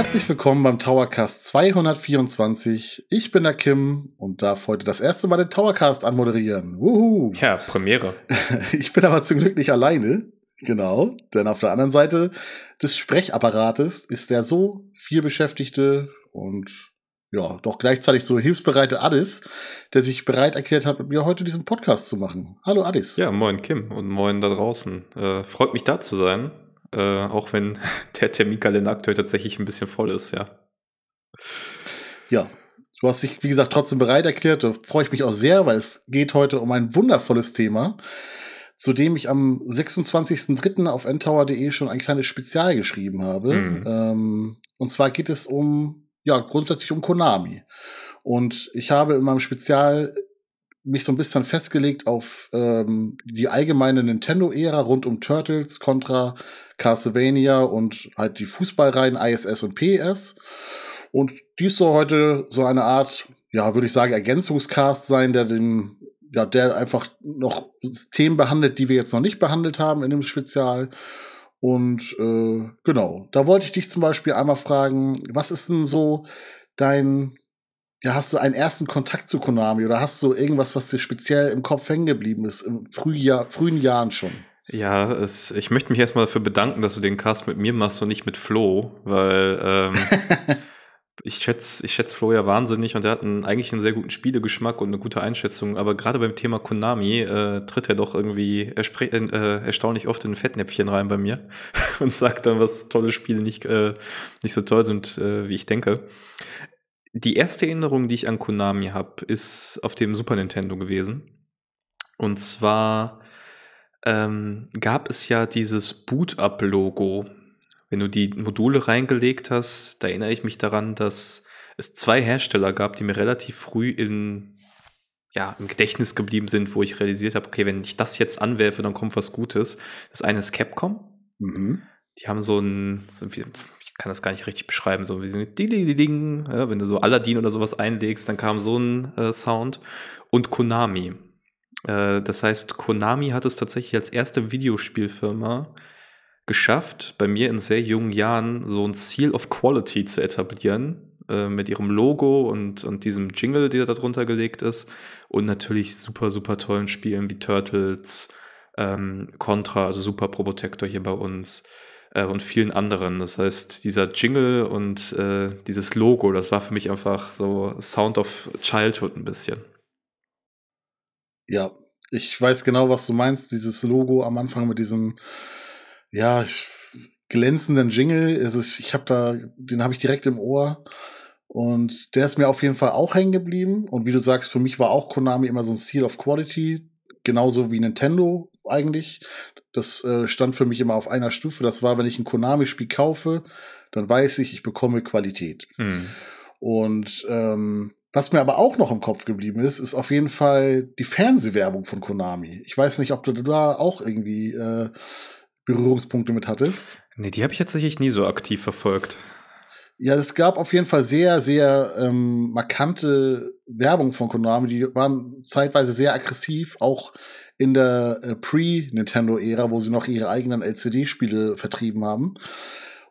Herzlich willkommen beim Towercast 224. Ich bin der Kim und darf heute das erste Mal den Towercast anmoderieren. Wuhu! Ja, Premiere. Ich bin aber zum Glück nicht alleine. Genau, denn auf der anderen Seite des Sprechapparates ist der so viel beschäftigte und ja, doch gleichzeitig so hilfsbereite Addis, der sich bereit erklärt hat, mit mir heute diesen Podcast zu machen. Hallo Addis. Ja, moin Kim und moin da draußen. Äh, freut mich da zu sein, äh, auch wenn der Terminkalender aktuell tatsächlich ein bisschen voll ist, ja. Ja, du hast dich, wie gesagt, trotzdem bereit erklärt. Da freue ich mich auch sehr, weil es geht heute um ein wundervolles Thema, zu dem ich am 26.03. auf ntower.de schon ein kleines Spezial geschrieben habe. Mhm. Ähm, und zwar geht es um ja, grundsätzlich um Konami. Und ich habe in meinem Spezial mich so ein bisschen festgelegt auf ähm, die allgemeine Nintendo-Ära rund um Turtles, Contra, Castlevania und halt die Fußballreihen ISS und PES. Und dies soll heute so eine Art, ja, würde ich sagen, Ergänzungscast sein, der den, ja, der einfach noch Themen behandelt, die wir jetzt noch nicht behandelt haben in dem Spezial. Und äh, genau, da wollte ich dich zum Beispiel einmal fragen, was ist denn so dein, ja, hast du einen ersten Kontakt zu Konami oder hast du irgendwas, was dir speziell im Kopf hängen geblieben ist, im Frühjahr, frühen Jahren schon? Ja, es, ich möchte mich erstmal dafür bedanken, dass du den Cast mit mir machst und nicht mit Flo, weil ähm, ich schätze ich schätz Flo ja wahnsinnig und er hat einen, eigentlich einen sehr guten Spielegeschmack und eine gute Einschätzung, aber gerade beim Thema Konami äh, tritt er doch irgendwie äh, erstaunlich oft in ein Fettnäpfchen rein bei mir und sagt dann, was tolle Spiele nicht, äh, nicht so toll sind, äh, wie ich denke. Die erste Erinnerung, die ich an Konami habe, ist auf dem Super Nintendo gewesen. Und zwar ähm, gab es ja dieses Boot-Up-Logo wenn du die Module reingelegt hast, da erinnere ich mich daran, dass es zwei Hersteller gab, die mir relativ früh in, ja, im Gedächtnis geblieben sind, wo ich realisiert habe, okay, wenn ich das jetzt anwerfe, dann kommt was Gutes. Das eine ist Capcom. Mhm. Die haben so ein, so ein kann das gar nicht richtig beschreiben, so wie so Ding, ja, wenn du so Aladdin oder sowas einlegst, dann kam so ein äh, Sound. Und Konami. Äh, das heißt, Konami hat es tatsächlich als erste Videospielfirma geschafft, bei mir in sehr jungen Jahren so ein Seal of Quality zu etablieren, äh, mit ihrem Logo und, und diesem Jingle, der da drunter gelegt ist. Und natürlich super, super tollen Spielen wie Turtles, ähm, Contra, also Super Probotector hier bei uns äh, und vielen anderen. Das heißt, dieser Jingle und äh, dieses Logo, das war für mich einfach so Sound of Childhood ein bisschen. Ja, ich weiß genau, was du meinst. Dieses Logo am Anfang mit diesem ja, glänzenden Jingle. Also ich habe da, den habe ich direkt im Ohr. Und der ist mir auf jeden Fall auch hängen geblieben. Und wie du sagst, für mich war auch Konami immer so ein Seal of Quality, genauso wie Nintendo eigentlich. Das äh, stand für mich immer auf einer Stufe. Das war, wenn ich ein Konami-Spiel kaufe, dann weiß ich, ich bekomme Qualität. Hm. Und ähm, was mir aber auch noch im Kopf geblieben ist, ist auf jeden Fall die Fernsehwerbung von Konami. Ich weiß nicht, ob du da auch irgendwie äh, Berührungspunkte mit hattest. Nee, die habe ich tatsächlich nie so aktiv verfolgt. Ja, es gab auf jeden Fall sehr, sehr ähm, markante Werbung von Konami. Die waren zeitweise sehr aggressiv, auch in der äh, Pre-Nintendo-Ära, wo sie noch ihre eigenen LCD-Spiele vertrieben haben.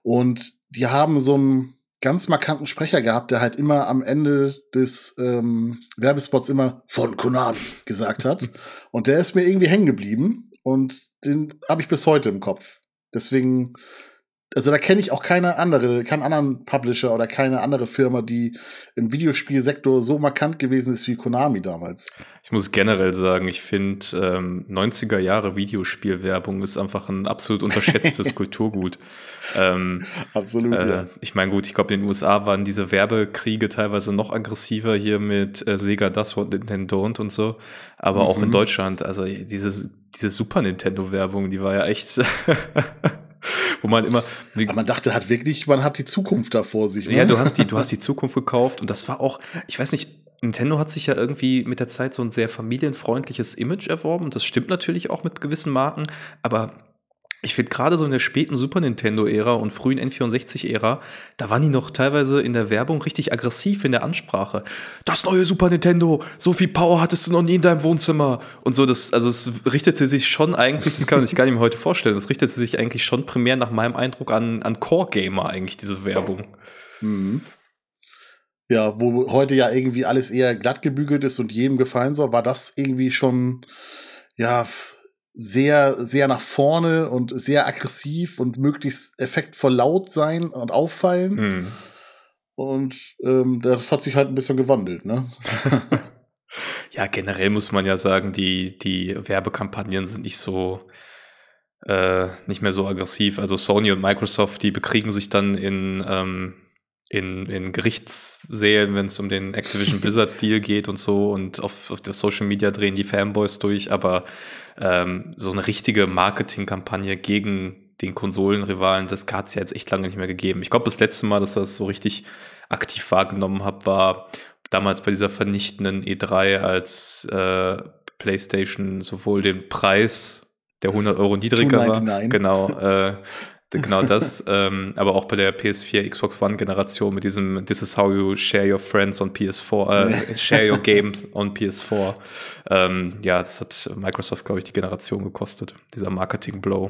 Und die haben so einen ganz markanten Sprecher gehabt, der halt immer am Ende des ähm, Werbespots immer von Konami gesagt hat. Und der ist mir irgendwie hängen geblieben. Und den habe ich bis heute im Kopf. Deswegen, also da kenne ich auch keine andere, keinen anderen Publisher oder keine andere Firma, die im Videospielsektor so markant gewesen ist wie Konami damals. Ich muss generell sagen, ich finde ähm, 90er Jahre Videospielwerbung ist einfach ein absolut unterschätztes Kulturgut. Ähm, Absolut, äh, ja. Ich meine, gut, ich glaube, in den USA waren diese Werbekriege teilweise noch aggressiver hier mit äh, Sega Das What Nintendo und und so. Aber auch in Mhm. Deutschland, also diese, diese Super Nintendo-Werbung, die war ja echt, wo man immer, Aber man dachte halt wirklich, man hat die Zukunft da vor sich. Ne? ja, du hast die, du hast die Zukunft gekauft und das war auch, ich weiß nicht, Nintendo hat sich ja irgendwie mit der Zeit so ein sehr familienfreundliches Image erworben und das stimmt natürlich auch mit gewissen Marken, aber ich finde gerade so in der späten Super Nintendo-Ära und frühen N64-Ära, da waren die noch teilweise in der Werbung richtig aggressiv in der Ansprache. Das neue Super Nintendo, so viel Power hattest du noch nie in deinem Wohnzimmer. Und so, das, also es richtete sich schon eigentlich, das kann man sich gar nicht mehr heute vorstellen, das richtete sich eigentlich schon primär nach meinem Eindruck an, an Core-Gamer eigentlich, diese Werbung. Mhm. Ja, wo heute ja irgendwie alles eher glatt gebügelt ist und jedem gefallen soll, war das irgendwie schon, ja, sehr, sehr nach vorne und sehr aggressiv und möglichst effektvoll laut sein und auffallen. Hm. Und ähm, das hat sich halt ein bisschen gewandelt, ne? ja, generell muss man ja sagen, die, die Werbekampagnen sind nicht so, äh, nicht mehr so aggressiv. Also Sony und Microsoft, die bekriegen sich dann in, ähm, in, in Gerichtssälen, wenn es um den Activision Blizzard Deal geht und so und auf, auf der Social Media drehen die Fanboys durch, aber ähm, so eine richtige Marketingkampagne gegen den Konsolenrivalen, das hat es ja jetzt echt lange nicht mehr gegeben. Ich glaube, das letzte Mal, dass ich das so richtig aktiv wahrgenommen habe, war damals bei dieser vernichtenden E3, als äh, PlayStation sowohl den Preis der 100 Euro niedriger war, genau, äh, Genau das, ähm, aber auch bei der PS4, Xbox One Generation mit diesem This is how you share your friends on PS4, äh, share your games on PS4. Ähm, ja, das hat Microsoft, glaube ich, die Generation gekostet, dieser Marketing-Blow.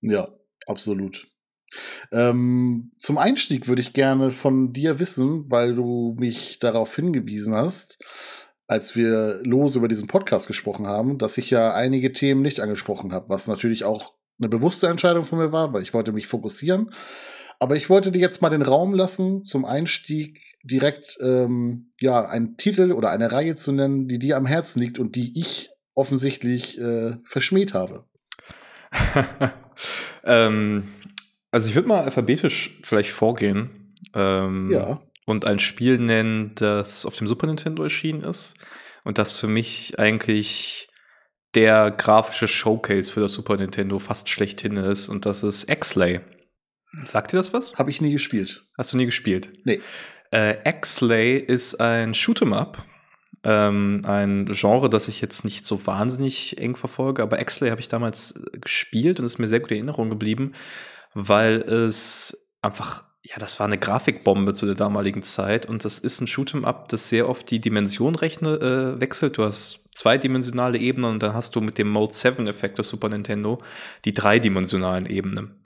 Ja, absolut. Ähm, zum Einstieg würde ich gerne von dir wissen, weil du mich darauf hingewiesen hast, als wir lose über diesen Podcast gesprochen haben, dass ich ja einige Themen nicht angesprochen habe, was natürlich auch eine bewusste Entscheidung von mir war, weil ich wollte mich fokussieren. Aber ich wollte dir jetzt mal den Raum lassen, zum Einstieg direkt ähm, ja einen Titel oder eine Reihe zu nennen, die dir am Herzen liegt und die ich offensichtlich äh, verschmäht habe. ähm, also ich würde mal alphabetisch vielleicht vorgehen. Ähm, ja. Und ein Spiel nennen, das auf dem Super Nintendo erschienen ist und das für mich eigentlich der grafische Showcase für das Super Nintendo fast schlechthin ist und das ist X-Lay. Sagt dir das was? Habe ich nie gespielt. Hast du nie gespielt? Nee. Äh, X-Lay ist ein Shoot'em-up. Ähm, ein Genre, das ich jetzt nicht so wahnsinnig eng verfolge, aber X-Lay habe ich damals gespielt und ist mir sehr gut in Erinnerung geblieben, weil es einfach ja, das war eine Grafikbombe zu der damaligen Zeit und das ist ein Shoot'em-up, das sehr oft die Dimension rechne, äh, wechselt. Du hast zweidimensionale Ebenen und dann hast du mit dem Mode 7-Effekt des Super Nintendo die dreidimensionalen Ebenen.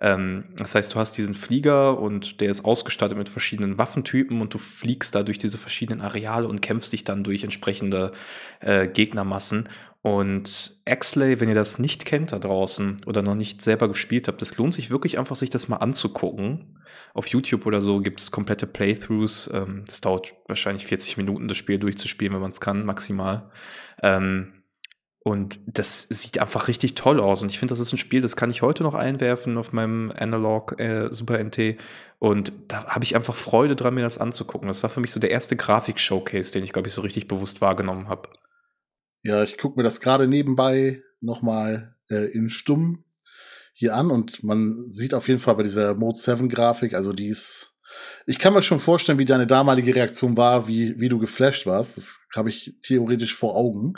Ähm, das heißt, du hast diesen Flieger und der ist ausgestattet mit verschiedenen Waffentypen und du fliegst da durch diese verschiedenen Areale und kämpfst dich dann durch entsprechende äh, Gegnermassen. Und Axley, wenn ihr das nicht kennt da draußen oder noch nicht selber gespielt habt, das lohnt sich wirklich einfach, sich das mal anzugucken. Auf YouTube oder so gibt es komplette Playthroughs. Ähm, das dauert wahrscheinlich 40 Minuten, das Spiel durchzuspielen, wenn man es kann, maximal. Ähm, und das sieht einfach richtig toll aus. Und ich finde, das ist ein Spiel, das kann ich heute noch einwerfen auf meinem Analog äh, Super NT. Und da habe ich einfach Freude dran, mir das anzugucken. Das war für mich so der erste Grafik-Showcase, den ich, glaube ich, so richtig bewusst wahrgenommen habe. Ja, ich gucke mir das gerade nebenbei nochmal äh, in Stumm hier an und man sieht auf jeden Fall bei dieser Mode 7 Grafik, also die ist, ich kann mir schon vorstellen, wie deine damalige Reaktion war, wie, wie du geflasht warst. Das habe ich theoretisch vor Augen.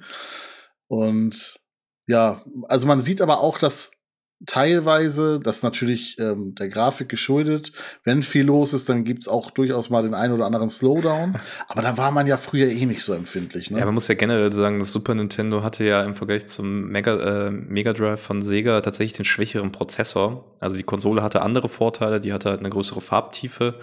Und ja, also man sieht aber auch, dass teilweise, das natürlich ähm, der Grafik geschuldet. Wenn viel los ist, dann gibt's auch durchaus mal den einen oder anderen Slowdown. Aber da war man ja früher eh nicht so empfindlich. Ne? Ja, man muss ja generell sagen, das Super Nintendo hatte ja im Vergleich zum Mega, äh, Mega Drive von Sega tatsächlich den schwächeren Prozessor. Also die Konsole hatte andere Vorteile, die hatte halt eine größere Farbtiefe.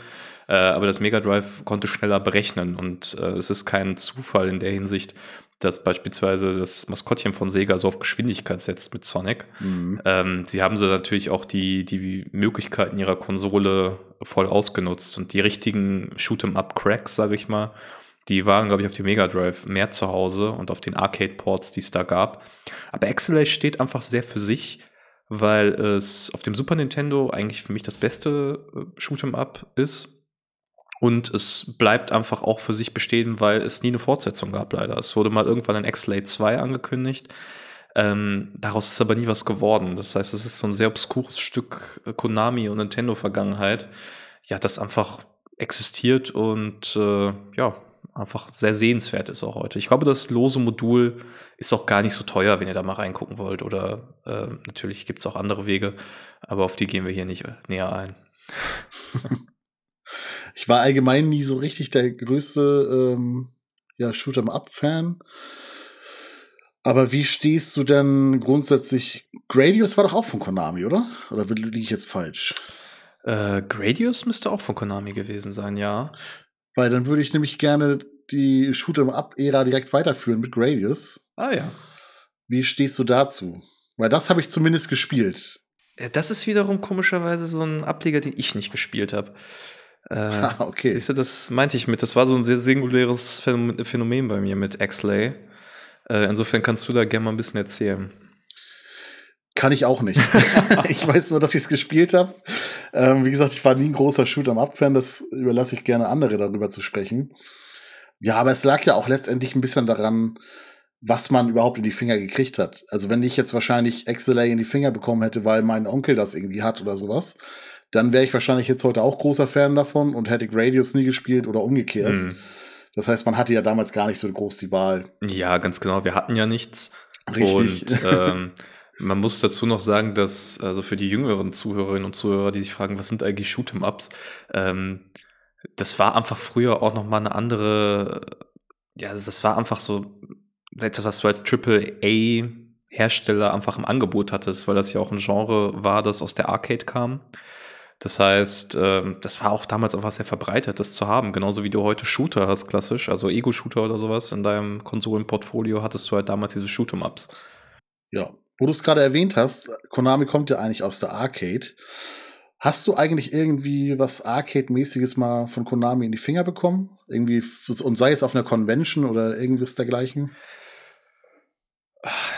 Äh, aber das Mega Drive konnte schneller berechnen und äh, es ist kein Zufall in der Hinsicht, dass beispielsweise das Maskottchen von Sega so auf Geschwindigkeit setzt mit Sonic. Mhm. Ähm, sie haben so natürlich auch die, die Möglichkeiten ihrer Konsole voll ausgenutzt und die richtigen Shoot'em-up-Cracks, sage ich mal, die waren, glaube ich, auf dem Mega Drive mehr zu Hause und auf den Arcade-Ports, die es da gab. Aber Excelate steht einfach sehr für sich, weil es auf dem Super Nintendo eigentlich für mich das beste äh, Shoot'em-up ist und es bleibt einfach auch für sich bestehen, weil es nie eine Fortsetzung gab, leider. Es wurde mal irgendwann ein X-Late 2 angekündigt. Ähm, daraus ist aber nie was geworden. Das heißt, es ist so ein sehr obskures Stück Konami und Nintendo-Vergangenheit, ja, das einfach existiert und äh, ja, einfach sehr sehenswert ist auch heute. Ich glaube, das lose Modul ist auch gar nicht so teuer, wenn ihr da mal reingucken wollt. Oder äh, natürlich gibt es auch andere Wege, aber auf die gehen wir hier nicht näher ein. ich war allgemein nie so richtig der größte ähm, ja, Shoot'em-up-Fan. Aber wie stehst du denn grundsätzlich? Gradius war doch auch von Konami, oder? Oder liege ich jetzt falsch? Äh, Gradius müsste auch von Konami gewesen sein, ja. Weil dann würde ich nämlich gerne die Shoot'em-up-Ära direkt weiterführen mit Gradius. Ah ja. Wie stehst du dazu? Weil das habe ich zumindest gespielt. Ja, das ist wiederum komischerweise so ein Ableger, den ich nicht gespielt habe. Äh, ah, okay. Siehst du, das meinte ich mit. Das war so ein sehr singuläres Phänomen bei mir mit X-Lay. Äh, insofern kannst du da gerne mal ein bisschen erzählen. Kann ich auch nicht. ich weiß nur, dass ich es gespielt habe. Ähm, wie gesagt, ich war nie ein großer Shoot-em-up-Fan. Das überlasse ich gerne andere darüber zu sprechen. Ja, aber es lag ja auch letztendlich ein bisschen daran, was man überhaupt in die Finger gekriegt hat. Also wenn ich jetzt wahrscheinlich XLA in die Finger bekommen hätte, weil mein Onkel das irgendwie hat oder sowas, dann wäre ich wahrscheinlich jetzt heute auch großer Fan davon und hätte Gradius nie gespielt oder umgekehrt. Mhm. Das heißt, man hatte ja damals gar nicht so groß die Wahl. Ja, ganz genau. Wir hatten ja nichts. Richtig. Und ähm, man muss dazu noch sagen, dass also für die jüngeren Zuhörerinnen und Zuhörer, die sich fragen, was sind eigentlich Shoot'em-Ups, ähm, das war einfach früher auch noch mal eine andere, ja, das war einfach so etwas, was du als Triple A Hersteller einfach im Angebot hattest, weil das ja auch ein Genre war, das aus der Arcade kam. Das heißt, ähm, das war auch damals einfach sehr verbreitet, das zu haben. Genauso wie du heute Shooter hast, klassisch, also Ego-Shooter oder sowas in deinem Konsolenportfolio, hattest du halt damals diese Shoot'em-Ups. Ja, wo du es gerade erwähnt hast, Konami kommt ja eigentlich aus der Arcade. Hast du eigentlich irgendwie was Arcade-mäßiges mal von Konami in die Finger bekommen? Irgendwie, und sei es auf einer Convention oder irgendwas dergleichen?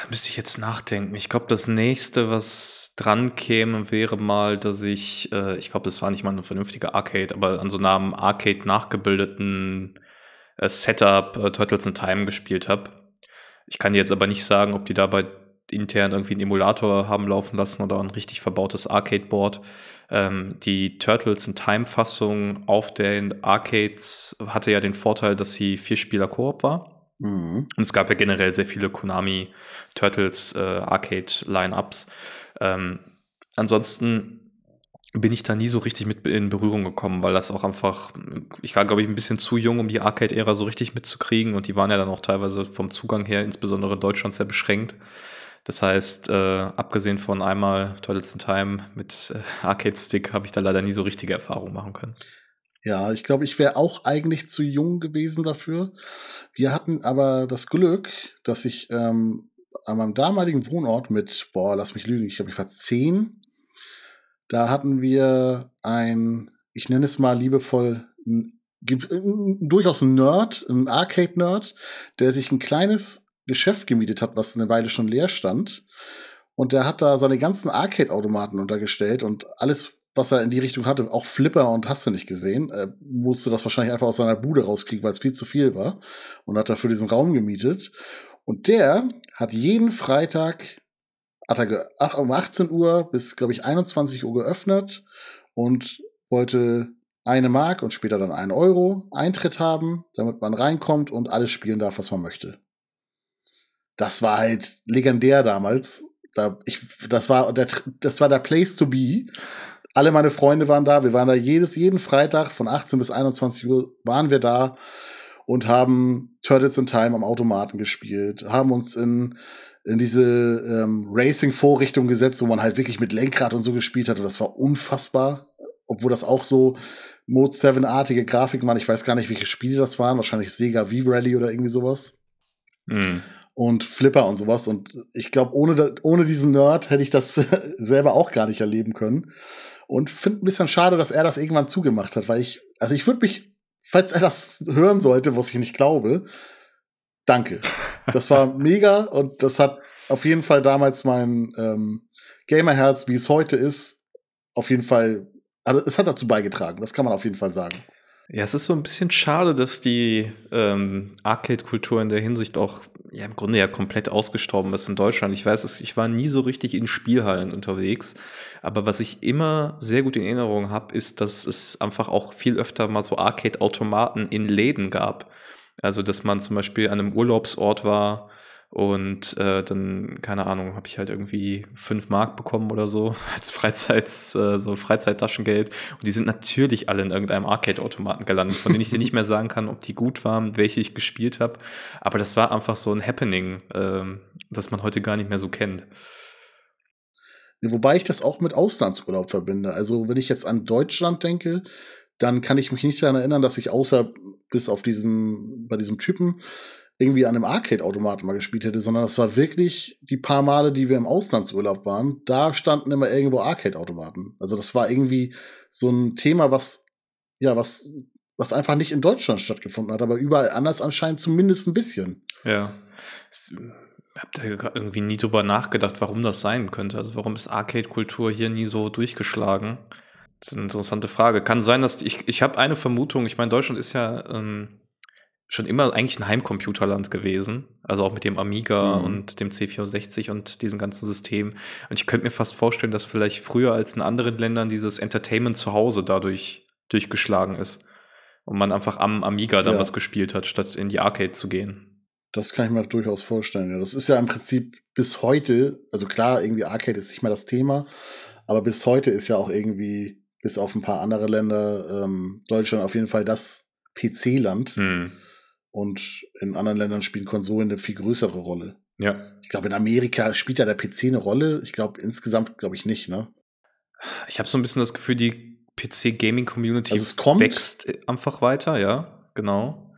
Müsste ich jetzt nachdenken. Ich glaube, das nächste, was dran käme, wäre mal, dass ich, äh, ich glaube, das war nicht mal eine vernünftige Arcade, aber an so einem Arcade nachgebildeten äh, Setup äh, Turtles in Time gespielt habe. Ich kann dir jetzt aber nicht sagen, ob die dabei intern irgendwie einen Emulator haben laufen lassen oder ein richtig verbautes Arcade-Board. Ähm, die Turtles in Time-Fassung auf den Arcades hatte ja den Vorteil, dass sie Vierspieler-Koop war. Mhm. Und es gab ja generell sehr viele Konami Turtles äh, Arcade-Line-Ups. Ähm, ansonsten bin ich da nie so richtig mit in Berührung gekommen, weil das auch einfach, ich war, glaube ich, ein bisschen zu jung, um die Arcade-Ära so richtig mitzukriegen und die waren ja dann auch teilweise vom Zugang her, insbesondere in Deutschland, sehr beschränkt. Das heißt, äh, abgesehen von einmal Turtles in Time mit äh, Arcade-Stick habe ich da leider nie so richtige Erfahrungen machen können. Ja, ich glaube, ich wäre auch eigentlich zu jung gewesen dafür. Wir hatten aber das Glück, dass ich ähm, an meinem damaligen Wohnort mit, boah, lass mich lügen, ich glaube, ich war zehn. Da hatten wir ein, ich nenne es mal liebevoll, ein, ein, durchaus ein Nerd, ein Arcade-Nerd, der sich ein kleines Geschäft gemietet hat, was eine Weile schon leer stand. Und der hat da seine ganzen Arcade-Automaten untergestellt und alles was er in die Richtung hatte, auch Flipper und hast du nicht gesehen, er musste das wahrscheinlich einfach aus seiner Bude rauskriegen, weil es viel zu viel war und hat dafür diesen Raum gemietet. Und der hat jeden Freitag hat er um 18 Uhr bis, glaube ich, 21 Uhr geöffnet und wollte eine Mark und später dann einen Euro Eintritt haben, damit man reinkommt und alles spielen darf, was man möchte. Das war halt legendär damals. Da, ich, das, war der, das war der Place to be. Alle meine Freunde waren da. Wir waren da jedes, jeden Freitag von 18 bis 21 Uhr waren wir da und haben Turtles in Time am Automaten gespielt, haben uns in, in diese ähm, Racing-Vorrichtung gesetzt, wo man halt wirklich mit Lenkrad und so gespielt hat. Und das war unfassbar, obwohl das auch so Mode 7-artige Grafiken waren. Ich weiß gar nicht, welche Spiele das waren. Wahrscheinlich Sega V-Rally oder irgendwie sowas. Mhm und Flipper und sowas. Und ich glaube, ohne, ohne diesen Nerd hätte ich das selber auch gar nicht erleben können. Und finde ein bisschen schade, dass er das irgendwann zugemacht hat, weil ich, also ich würde mich, falls er das hören sollte, was ich nicht glaube, danke. Das war mega und das hat auf jeden Fall damals mein ähm, Gamerherz, wie es heute ist, auf jeden Fall, also es hat dazu beigetragen, das kann man auf jeden Fall sagen. Ja, es ist so ein bisschen schade, dass die ähm, Arcade-Kultur in der Hinsicht auch ja im Grunde ja komplett ausgestorben ist in Deutschland. Ich weiß, ich war nie so richtig in Spielhallen unterwegs, aber was ich immer sehr gut in Erinnerung habe, ist, dass es einfach auch viel öfter mal so Arcade-Automaten in Läden gab. Also, dass man zum Beispiel an einem Urlaubsort war und äh, dann, keine Ahnung, habe ich halt irgendwie fünf Mark bekommen oder so als Freizeits, äh, so Freizeittaschengeld. Und die sind natürlich alle in irgendeinem Arcade-Automaten gelandet, von denen ich dir nicht mehr sagen kann, ob die gut waren, welche ich gespielt habe. Aber das war einfach so ein Happening, äh, das man heute gar nicht mehr so kennt. Wobei ich das auch mit Auslandsurlaub verbinde. Also, wenn ich jetzt an Deutschland denke, dann kann ich mich nicht daran erinnern, dass ich außer bis auf diesen, bei diesem Typen irgendwie an einem Arcade-Automaten mal gespielt hätte, sondern das war wirklich die paar Male, die wir im Auslandsurlaub waren, da standen immer irgendwo Arcade-Automaten. Also das war irgendwie so ein Thema, was, ja, was, was einfach nicht in Deutschland stattgefunden hat, aber überall anders anscheinend zumindest ein bisschen. Ja. Hab da irgendwie nie drüber nachgedacht, warum das sein könnte. Also warum ist Arcade-Kultur hier nie so durchgeschlagen? Das ist eine interessante Frage. Kann sein, dass ich, ich habe eine Vermutung, ich meine, Deutschland ist ja ähm, schon immer eigentlich ein Heimcomputerland gewesen. Also auch mit dem Amiga mhm. und dem C64 und diesen ganzen Systemen. Und ich könnte mir fast vorstellen, dass vielleicht früher als in anderen Ländern dieses Entertainment zu Hause dadurch durchgeschlagen ist. Und man einfach am Amiga dann ja. was gespielt hat, statt in die Arcade zu gehen. Das kann ich mir durchaus vorstellen. Ja, das ist ja im Prinzip bis heute, also klar, irgendwie Arcade ist nicht mehr das Thema, aber bis heute ist ja auch irgendwie, bis auf ein paar andere Länder, ähm, Deutschland auf jeden Fall das PC-Land. Hm und in anderen Ländern spielen Konsolen eine viel größere Rolle. Ja. Ich glaube, in Amerika spielt ja der PC eine Rolle. Ich glaube, insgesamt glaube ich nicht, ne? Ich habe so ein bisschen das Gefühl, die PC-Gaming-Community also wächst einfach weiter, ja, genau.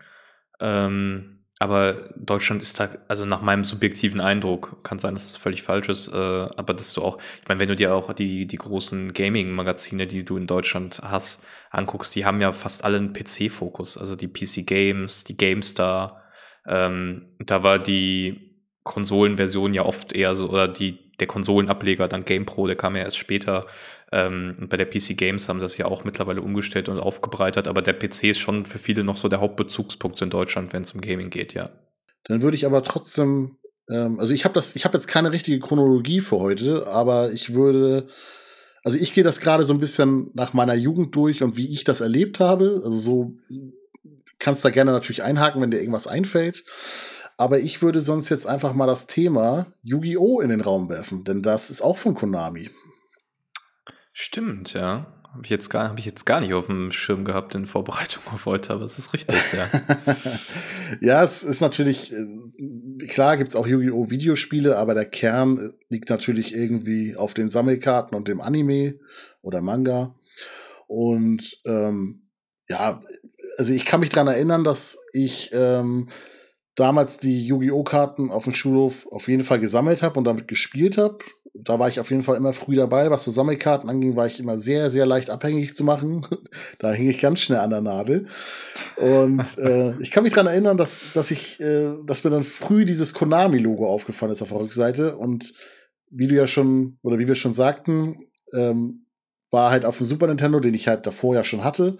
Ähm, aber Deutschland ist da, also nach meinem subjektiven Eindruck, kann sein, dass das völlig falsch ist, äh, aber dass du auch, ich meine, wenn du dir auch die, die großen Gaming-Magazine, die du in Deutschland hast, anguckst, die haben ja fast alle einen PC-Fokus, also die PC Games, die GameStar, ähm, da war die Konsolenversion ja oft eher so, oder die, der Konsolenableger, dann GamePro, der kam ja erst später, ähm, und bei der PC Games haben sie das ja auch mittlerweile umgestellt und aufgebreitet, aber der PC ist schon für viele noch so der Hauptbezugspunkt in Deutschland, wenn es um Gaming geht, ja. Dann würde ich aber trotzdem, ähm, also ich habe das, ich habe jetzt keine richtige Chronologie für heute, aber ich würde, also ich gehe das gerade so ein bisschen nach meiner Jugend durch und wie ich das erlebt habe. Also so kannst da gerne natürlich einhaken, wenn dir irgendwas einfällt. Aber ich würde sonst jetzt einfach mal das Thema Yu-Gi-Oh! in den Raum werfen, denn das ist auch von Konami. Stimmt, ja. Habe ich, jetzt gar, hab ich jetzt gar nicht auf dem Schirm gehabt in Vorbereitung auf heute, aber es ist richtig, ja. ja, es ist natürlich, äh, klar gibt es auch Yu-Gi-Oh! Videospiele, aber der Kern liegt natürlich irgendwie auf den Sammelkarten und dem Anime oder Manga. Und ähm, ja, also ich kann mich dran erinnern, dass ich ähm, damals die Yu-Gi-Oh! Karten auf dem Schulhof auf jeden Fall gesammelt habe und damit gespielt habe da war ich auf jeden Fall immer früh dabei. Was so Sammelkarten anging, war ich immer sehr, sehr leicht abhängig zu machen. da hing ich ganz schnell an der Nadel. Und äh, ich kann mich dran erinnern, dass, dass ich, äh, dass mir dann früh dieses Konami-Logo aufgefallen ist auf der Rückseite. Und wie du ja schon, oder wie wir schon sagten, ähm, war halt auf dem Super Nintendo, den ich halt davor ja schon hatte,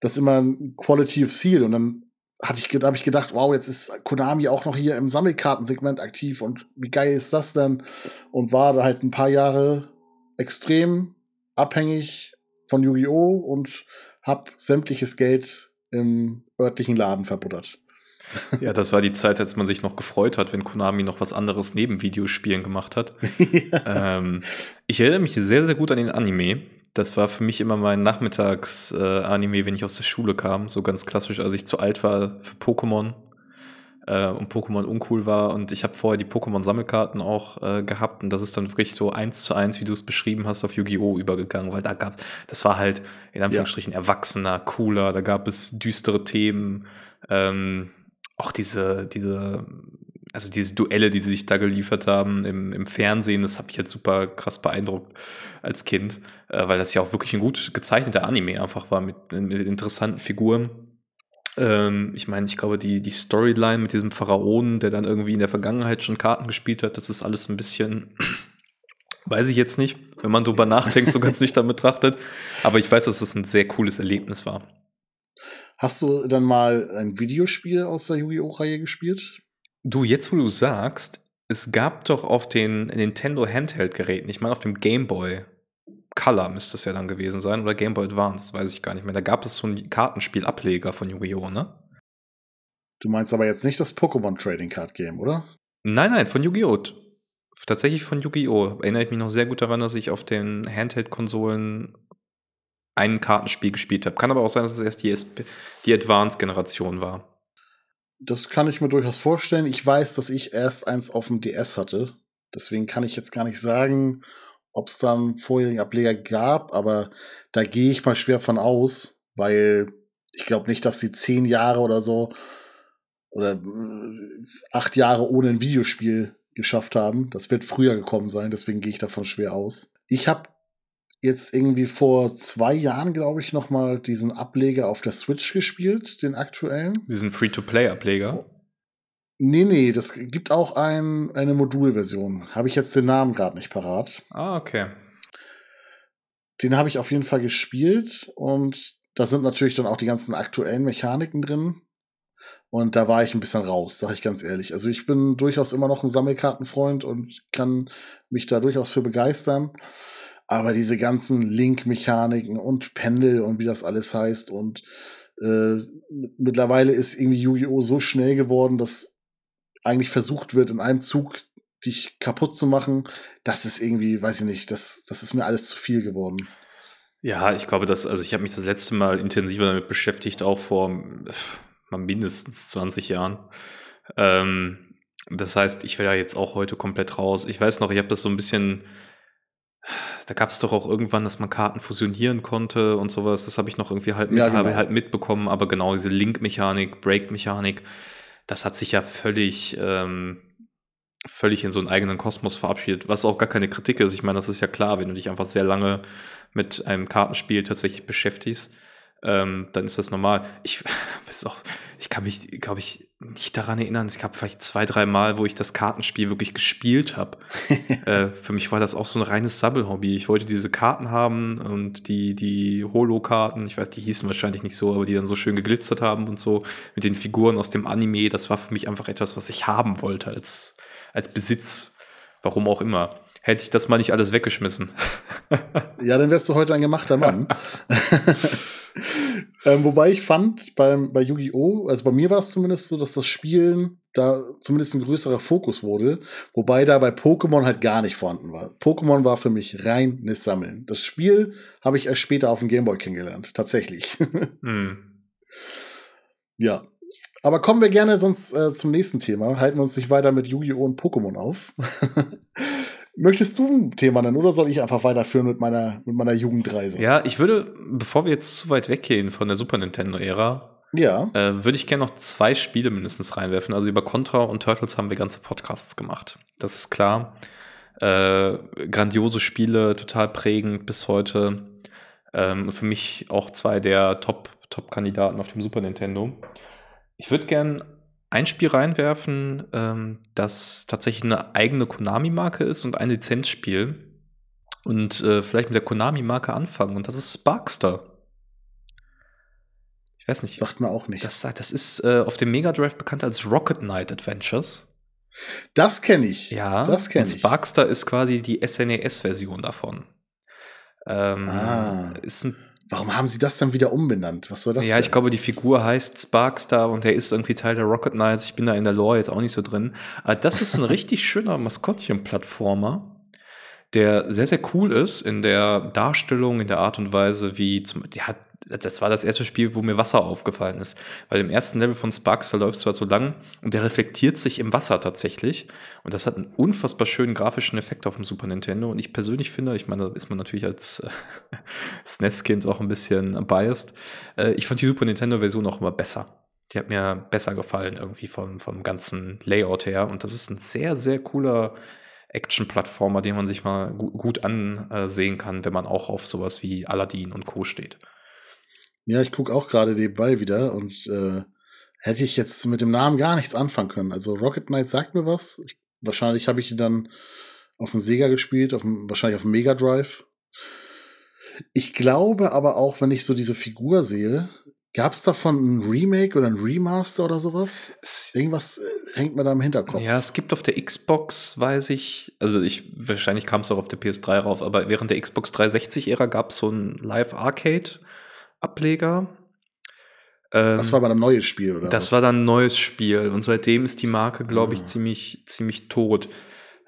das immer ein Quality of Seal. Und dann hatte ich, da habe ich gedacht, wow, jetzt ist Konami auch noch hier im Sammelkartensegment aktiv und wie geil ist das denn? Und war da halt ein paar Jahre extrem abhängig von Yu-Gi-Oh! und hab sämtliches Geld im örtlichen Laden verbuddert. Ja, das war die Zeit, als man sich noch gefreut hat, wenn Konami noch was anderes neben Videospielen gemacht hat. ja. ähm, ich erinnere mich sehr, sehr gut an den Anime. Das war für mich immer mein Nachmittags-Anime, äh, wenn ich aus der Schule kam. So ganz klassisch, als ich zu alt war für Pokémon äh, und Pokémon uncool war. Und ich habe vorher die Pokémon-Sammelkarten auch äh, gehabt. Und das ist dann wirklich so eins zu eins, wie du es beschrieben hast, auf Yu-Gi-Oh! übergegangen. Weil da gab, das war halt in Anführungsstrichen ja. erwachsener, cooler. Da gab es düstere Themen. Ähm, auch diese, diese also diese Duelle, die sie sich da geliefert haben im, im Fernsehen, das habe ich jetzt super krass beeindruckt als Kind, äh, weil das ja auch wirklich ein gut gezeichneter Anime einfach war mit, mit interessanten Figuren. Ähm, ich meine, ich glaube, die, die Storyline mit diesem Pharaonen, der dann irgendwie in der Vergangenheit schon Karten gespielt hat, das ist alles ein bisschen, weiß ich jetzt nicht, wenn man drüber nachdenkt, so ganz nüchtern betrachtet. Aber ich weiß, dass es das ein sehr cooles Erlebnis war. Hast du dann mal ein Videospiel aus der Yu-Gi-Oh! Reihe gespielt? Du, jetzt wo du sagst, es gab doch auf den Nintendo Handheld-Geräten, ich meine auf dem Game Boy Color müsste es ja dann gewesen sein oder Game Boy Advance, weiß ich gar nicht mehr. Da gab es so einen Kartenspiel-Ableger von Yu-Gi-Oh!, ne? Du meinst aber jetzt nicht das Pokémon Trading Card Game, oder? Nein, nein, von Yu-Gi-Oh! Tatsächlich von Yu-Gi-Oh! Erinnere ich mich noch sehr gut daran, dass ich auf den Handheld-Konsolen ein Kartenspiel gespielt habe. Kann aber auch sein, dass es erst die, die Advanced-Generation war. Das kann ich mir durchaus vorstellen. Ich weiß, dass ich erst eins auf dem DS hatte. Deswegen kann ich jetzt gar nicht sagen, ob es da einen vorherigen Ableger gab, aber da gehe ich mal schwer von aus, weil ich glaube nicht, dass sie zehn Jahre oder so oder äh, acht Jahre ohne ein Videospiel geschafft haben. Das wird früher gekommen sein, deswegen gehe ich davon schwer aus. Ich habe jetzt irgendwie vor zwei Jahren, glaube ich, noch mal diesen Ableger auf der Switch gespielt, den aktuellen. Diesen Free-to-Play-Ableger? Nee, nee, das gibt auch ein, eine Modulversion. Habe ich jetzt den Namen gerade nicht parat. Ah, okay. Den habe ich auf jeden Fall gespielt und da sind natürlich dann auch die ganzen aktuellen Mechaniken drin. Und da war ich ein bisschen raus, sage ich ganz ehrlich. Also ich bin durchaus immer noch ein Sammelkartenfreund und kann mich da durchaus für begeistern. Aber diese ganzen Link-Mechaniken und Pendel und wie das alles heißt und äh, mittlerweile ist irgendwie Yu-Gi-Oh! so schnell geworden, dass eigentlich versucht wird, in einem Zug dich kaputt zu machen. Das ist irgendwie, weiß ich nicht, das, das ist mir alles zu viel geworden. Ja, ich glaube, dass, also ich habe mich das letzte Mal intensiver damit beschäftigt, auch vor mal mindestens 20 Jahren. Ähm, das heißt, ich wäre ja jetzt auch heute komplett raus. Ich weiß noch, ich habe das so ein bisschen, da gab es doch auch irgendwann, dass man Karten fusionieren konnte und sowas. Das habe ich noch irgendwie halt, mit, ja, genau. halt mitbekommen. Aber genau diese Link-Mechanik, Break-Mechanik, das hat sich ja völlig, ähm, völlig in so einen eigenen Kosmos verabschiedet, was auch gar keine Kritik ist. Ich meine, das ist ja klar, wenn du dich einfach sehr lange mit einem Kartenspiel tatsächlich beschäftigst, ähm, dann ist das normal. Ich, auch, ich kann mich, glaube ich, nicht daran erinnern. Es gab vielleicht zwei, drei Mal, wo ich das Kartenspiel wirklich gespielt habe. äh, für mich war das auch so ein reines Sabbelhobby. Ich wollte diese Karten haben und die, die Holo-Karten, ich weiß, die hießen wahrscheinlich nicht so, aber die dann so schön geglitzert haben und so mit den Figuren aus dem Anime. Das war für mich einfach etwas, was ich haben wollte als, als Besitz. Warum auch immer hätte ich das mal nicht alles weggeschmissen. ja, dann wärst du heute ein gemachter Mann. ähm, wobei ich fand, beim, bei Yu-Gi-Oh!, also bei mir war es zumindest so, dass das Spielen da zumindest ein größerer Fokus wurde, wobei da bei Pokémon halt gar nicht vorhanden war. Pokémon war für mich reines Sammeln. Das Spiel habe ich erst später auf dem Gameboy kennengelernt, tatsächlich. mm. Ja. Aber kommen wir gerne sonst äh, zum nächsten Thema. Halten wir uns nicht weiter mit Yu-Gi-Oh! und Pokémon auf. Möchtest du ein Thema nennen oder soll ich einfach weiterführen mit meiner, mit meiner Jugendreise? Ja, ich würde, bevor wir jetzt zu weit weggehen von der Super Nintendo-Ära, ja. Äh, würde ich gerne noch zwei Spiele mindestens reinwerfen. Also über Contra und Turtles haben wir ganze Podcasts gemacht. Das ist klar. Äh, grandiose Spiele, total prägend bis heute. Ähm, für mich auch zwei der Top-Kandidaten auf dem Super Nintendo. Ich würde gerne ein Spiel reinwerfen, ähm, das tatsächlich eine eigene Konami-Marke ist und ein Lizenzspiel. Und äh, vielleicht mit der Konami-Marke anfangen. Und das ist Sparkster. Ich weiß nicht. Sagt mir auch nicht. Das, das ist äh, auf dem Mega Drive bekannt als Rocket Knight Adventures. Das kenne ich. Ja, das kenne ich. Sparkster ist quasi die SNES-Version davon. Ähm, ah. Ist ein Warum haben sie das dann wieder umbenannt? Was soll das Ja, denn? ich glaube, die Figur heißt Sparkstar und er ist irgendwie Teil der Rocket Knights. Ich bin da in der Lore jetzt auch nicht so drin. Aber das ist ein richtig schöner Maskottchen-Plattformer, der sehr, sehr cool ist in der Darstellung, in der Art und Weise, wie zum, hat das war das erste Spiel, wo mir Wasser aufgefallen ist. Weil im ersten Level von Sparks, da läufst du halt so lang und der reflektiert sich im Wasser tatsächlich. Und das hat einen unfassbar schönen grafischen Effekt auf dem Super Nintendo. Und ich persönlich finde, ich meine, da ist man natürlich als äh, SNES-Kind auch ein bisschen biased. Äh, ich fand die Super Nintendo-Version auch immer besser. Die hat mir besser gefallen, irgendwie vom, vom ganzen Layout her. Und das ist ein sehr, sehr cooler Action-Plattformer, den man sich mal gut, gut ansehen kann, wenn man auch auf sowas wie Aladdin und Co. steht. Ja, ich gucke auch gerade nebenbei wieder und äh, hätte ich jetzt mit dem Namen gar nichts anfangen können. Also Rocket Knight sagt mir was. Ich, wahrscheinlich habe ich ihn dann auf dem Sega gespielt, auf dem, wahrscheinlich auf dem Mega Drive. Ich glaube aber auch, wenn ich so diese Figur sehe, gab es davon ein Remake oder ein Remaster oder sowas? Irgendwas äh, hängt mir da im Hinterkopf. Ja, es gibt auf der Xbox, weiß ich, also ich, wahrscheinlich kam es auch auf der PS3 rauf, aber während der Xbox 360-Ära gab es so ein Live-Arcade- Ableger. Ähm, das war aber ein neues Spiel, oder? Das was? war dann ein neues Spiel. Und seitdem ist die Marke, glaube ich, ah. ziemlich, ziemlich tot.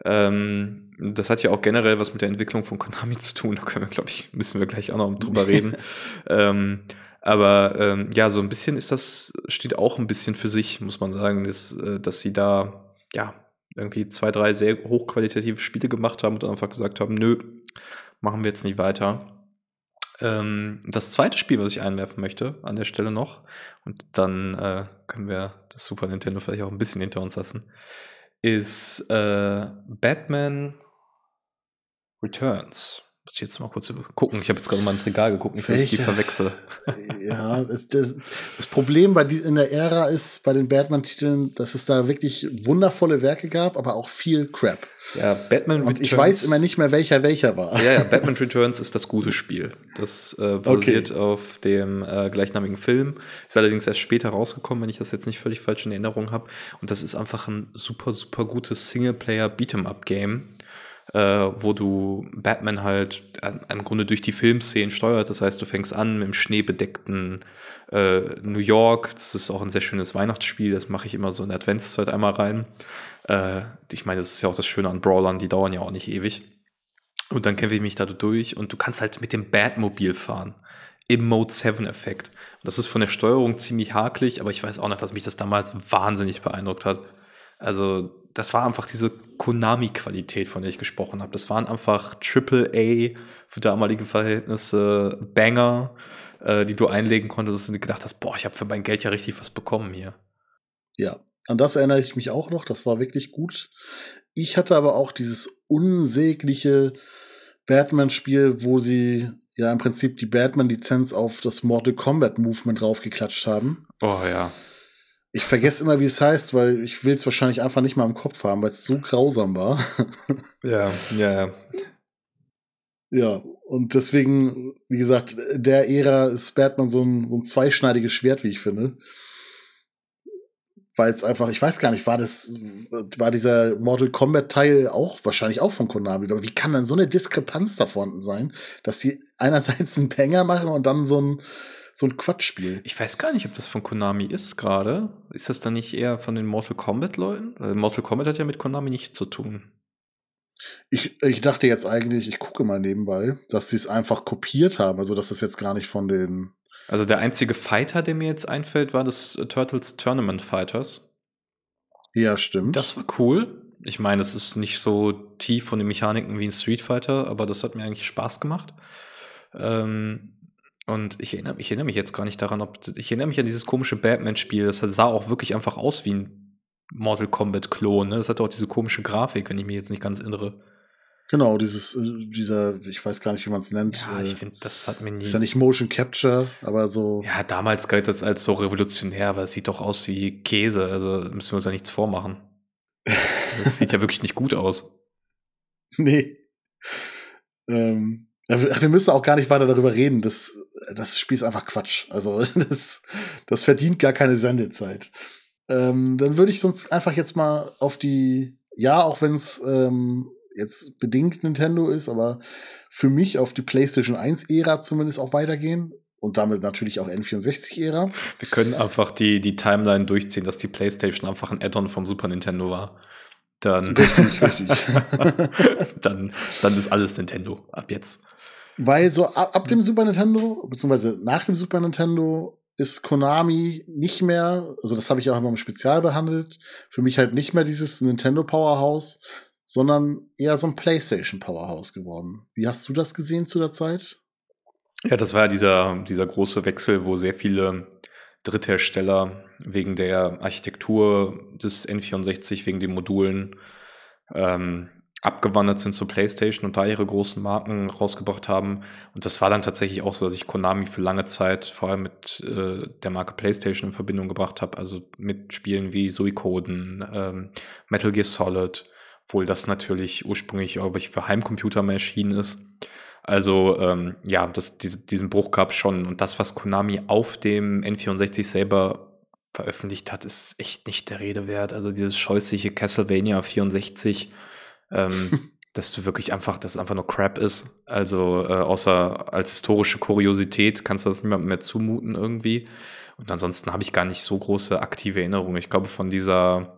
Ähm, das hat ja auch generell was mit der Entwicklung von Konami zu tun. Da können wir, glaube ich, müssen wir gleich auch noch drüber reden. ähm, aber ähm, ja, so ein bisschen ist das, steht auch ein bisschen für sich, muss man sagen, dass, äh, dass sie da ja irgendwie zwei, drei sehr hochqualitative Spiele gemacht haben und einfach gesagt haben, nö, machen wir jetzt nicht weiter. Ähm, das zweite Spiel, was ich einwerfen möchte, an der Stelle noch, und dann äh, können wir das Super Nintendo vielleicht auch ein bisschen hinter uns lassen, ist äh, Batman Returns. Muss ich jetzt mal kurz gucken. Ich habe jetzt gerade mal ins Regal geguckt, nicht, dass ich die verwechsel. Ja, das, das, das, Problem bei die, in der Ära ist bei den Batman-Titeln, dass es da wirklich wundervolle Werke gab, aber auch viel Crap. Ja, Batman Und Returns. ich weiß immer nicht mehr, welcher welcher war. Ja, ja, Batman Returns ist das gute Spiel. Das äh, basiert okay. auf dem äh, gleichnamigen Film. Ist allerdings erst später rausgekommen, wenn ich das jetzt nicht völlig falsch in Erinnerung habe. Und das ist einfach ein super, super gutes Singleplayer-Beat'em-up-Game äh, wo du Batman halt im Grunde durch die Filmszenen steuert. Das heißt, du fängst an mit dem schneebedeckten äh, New York. Das ist auch ein sehr schönes Weihnachtsspiel. Das mache ich immer so in der Adventszeit einmal rein. Äh, ich meine, das ist ja auch das Schöne an Brawlern, die dauern ja auch nicht ewig. Und dann kämpfe ich mich da durch und du kannst halt mit dem Batmobil fahren. Im Mode 7-Effekt. Das ist von der Steuerung ziemlich hakelig, aber ich weiß auch noch, dass mich das damals wahnsinnig beeindruckt hat. Also, das war einfach diese Konami-Qualität, von der ich gesprochen habe. Das waren einfach Triple A für damalige Verhältnisse Banger, äh, die du einlegen konntest, und du gedacht hast, boah, ich habe für mein Geld ja richtig was bekommen hier. Ja, an das erinnere ich mich auch noch. Das war wirklich gut. Ich hatte aber auch dieses unsägliche Batman-Spiel, wo sie ja im Prinzip die Batman-Lizenz auf das Mortal Kombat Movement raufgeklatscht haben. Oh ja. Ich vergesse immer, wie es heißt, weil ich will es wahrscheinlich einfach nicht mal im Kopf haben, weil es so grausam war. ja, ja, ja. Ja, und deswegen, wie gesagt, der Ära ist Batman so ein, so ein zweischneidiges Schwert, wie ich finde. Weil es einfach, ich weiß gar nicht, war das, war dieser Mortal Kombat Teil auch, wahrscheinlich auch von Konami, aber wie kann dann so eine Diskrepanz da vorhanden sein, dass sie einerseits einen Banger machen und dann so ein, so ein Quatschspiel. Ich weiß gar nicht, ob das von Konami ist gerade. Ist das dann nicht eher von den Mortal Kombat-Leuten? Weil Mortal Kombat hat ja mit Konami nichts zu tun. Ich, ich dachte jetzt eigentlich, ich gucke mal nebenbei, dass sie es einfach kopiert haben, also dass es jetzt gar nicht von den. Also der einzige Fighter, der mir jetzt einfällt, war das Turtles Tournament Fighters. Ja, stimmt. Das war cool. Ich meine, es ist nicht so tief von den Mechaniken wie ein Street Fighter, aber das hat mir eigentlich Spaß gemacht. Ähm, und ich erinnere, ich erinnere mich jetzt gar nicht daran, ob. Ich erinnere mich an dieses komische Batman-Spiel. Das sah auch wirklich einfach aus wie ein Mortal Kombat-Klon. Ne? Das hatte auch diese komische Grafik, wenn ich mich jetzt nicht ganz erinnere. Genau, dieses, äh, dieser, ich weiß gar nicht, wie man es nennt. Ja, ich äh, finde, das hat mir nie. Ist ja nicht Motion Capture, aber so. Ja, damals galt das als so revolutionär, aber es sieht doch aus wie Käse. Also müssen wir uns ja nichts vormachen. Das sieht ja wirklich nicht gut aus. Nee. Ähm, wir müssen auch gar nicht weiter darüber reden. Das, das Spiel ist einfach Quatsch. Also, das, das verdient gar keine Sendezeit. Ähm, dann würde ich sonst einfach jetzt mal auf die, ja, auch wenn es ähm, jetzt bedingt Nintendo ist, aber für mich auf die PlayStation 1-Ära zumindest auch weitergehen. Und damit natürlich auch N64-Ära. Wir können einfach die, die Timeline durchziehen, dass die PlayStation einfach ein Add-on vom Super Nintendo war. Dann, richtig, richtig. dann, dann ist alles Nintendo ab jetzt. Weil so ab, ab dem Super Nintendo, beziehungsweise nach dem Super Nintendo, ist Konami nicht mehr, also das habe ich auch immer im Spezial behandelt, für mich halt nicht mehr dieses Nintendo Powerhouse, sondern eher so ein PlayStation Powerhouse geworden. Wie hast du das gesehen zu der Zeit? Ja, das war ja dieser, dieser große Wechsel, wo sehr viele Dritthersteller wegen der Architektur des N64, wegen den Modulen ähm, abgewandert sind zur PlayStation und da ihre großen Marken rausgebracht haben. Und das war dann tatsächlich auch so, dass ich Konami für lange Zeit vor allem mit äh, der Marke PlayStation in Verbindung gebracht habe. Also mit Spielen wie Suikoden, ähm, Metal Gear Solid, obwohl das natürlich ursprünglich, glaube ich, für Heimcomputer mehr erschienen ist. Also ähm, ja, das, diese, diesen Bruch gab es schon. Und das, was Konami auf dem N64 selber veröffentlicht hat, ist echt nicht der Rede wert. Also dieses scheußliche Castlevania 64 ähm, dass du wirklich einfach, dass es einfach nur Crap ist. Also äh, außer als historische Kuriosität kannst du das niemandem mehr zumuten irgendwie. Und ansonsten habe ich gar nicht so große aktive Erinnerungen. Ich glaube, von dieser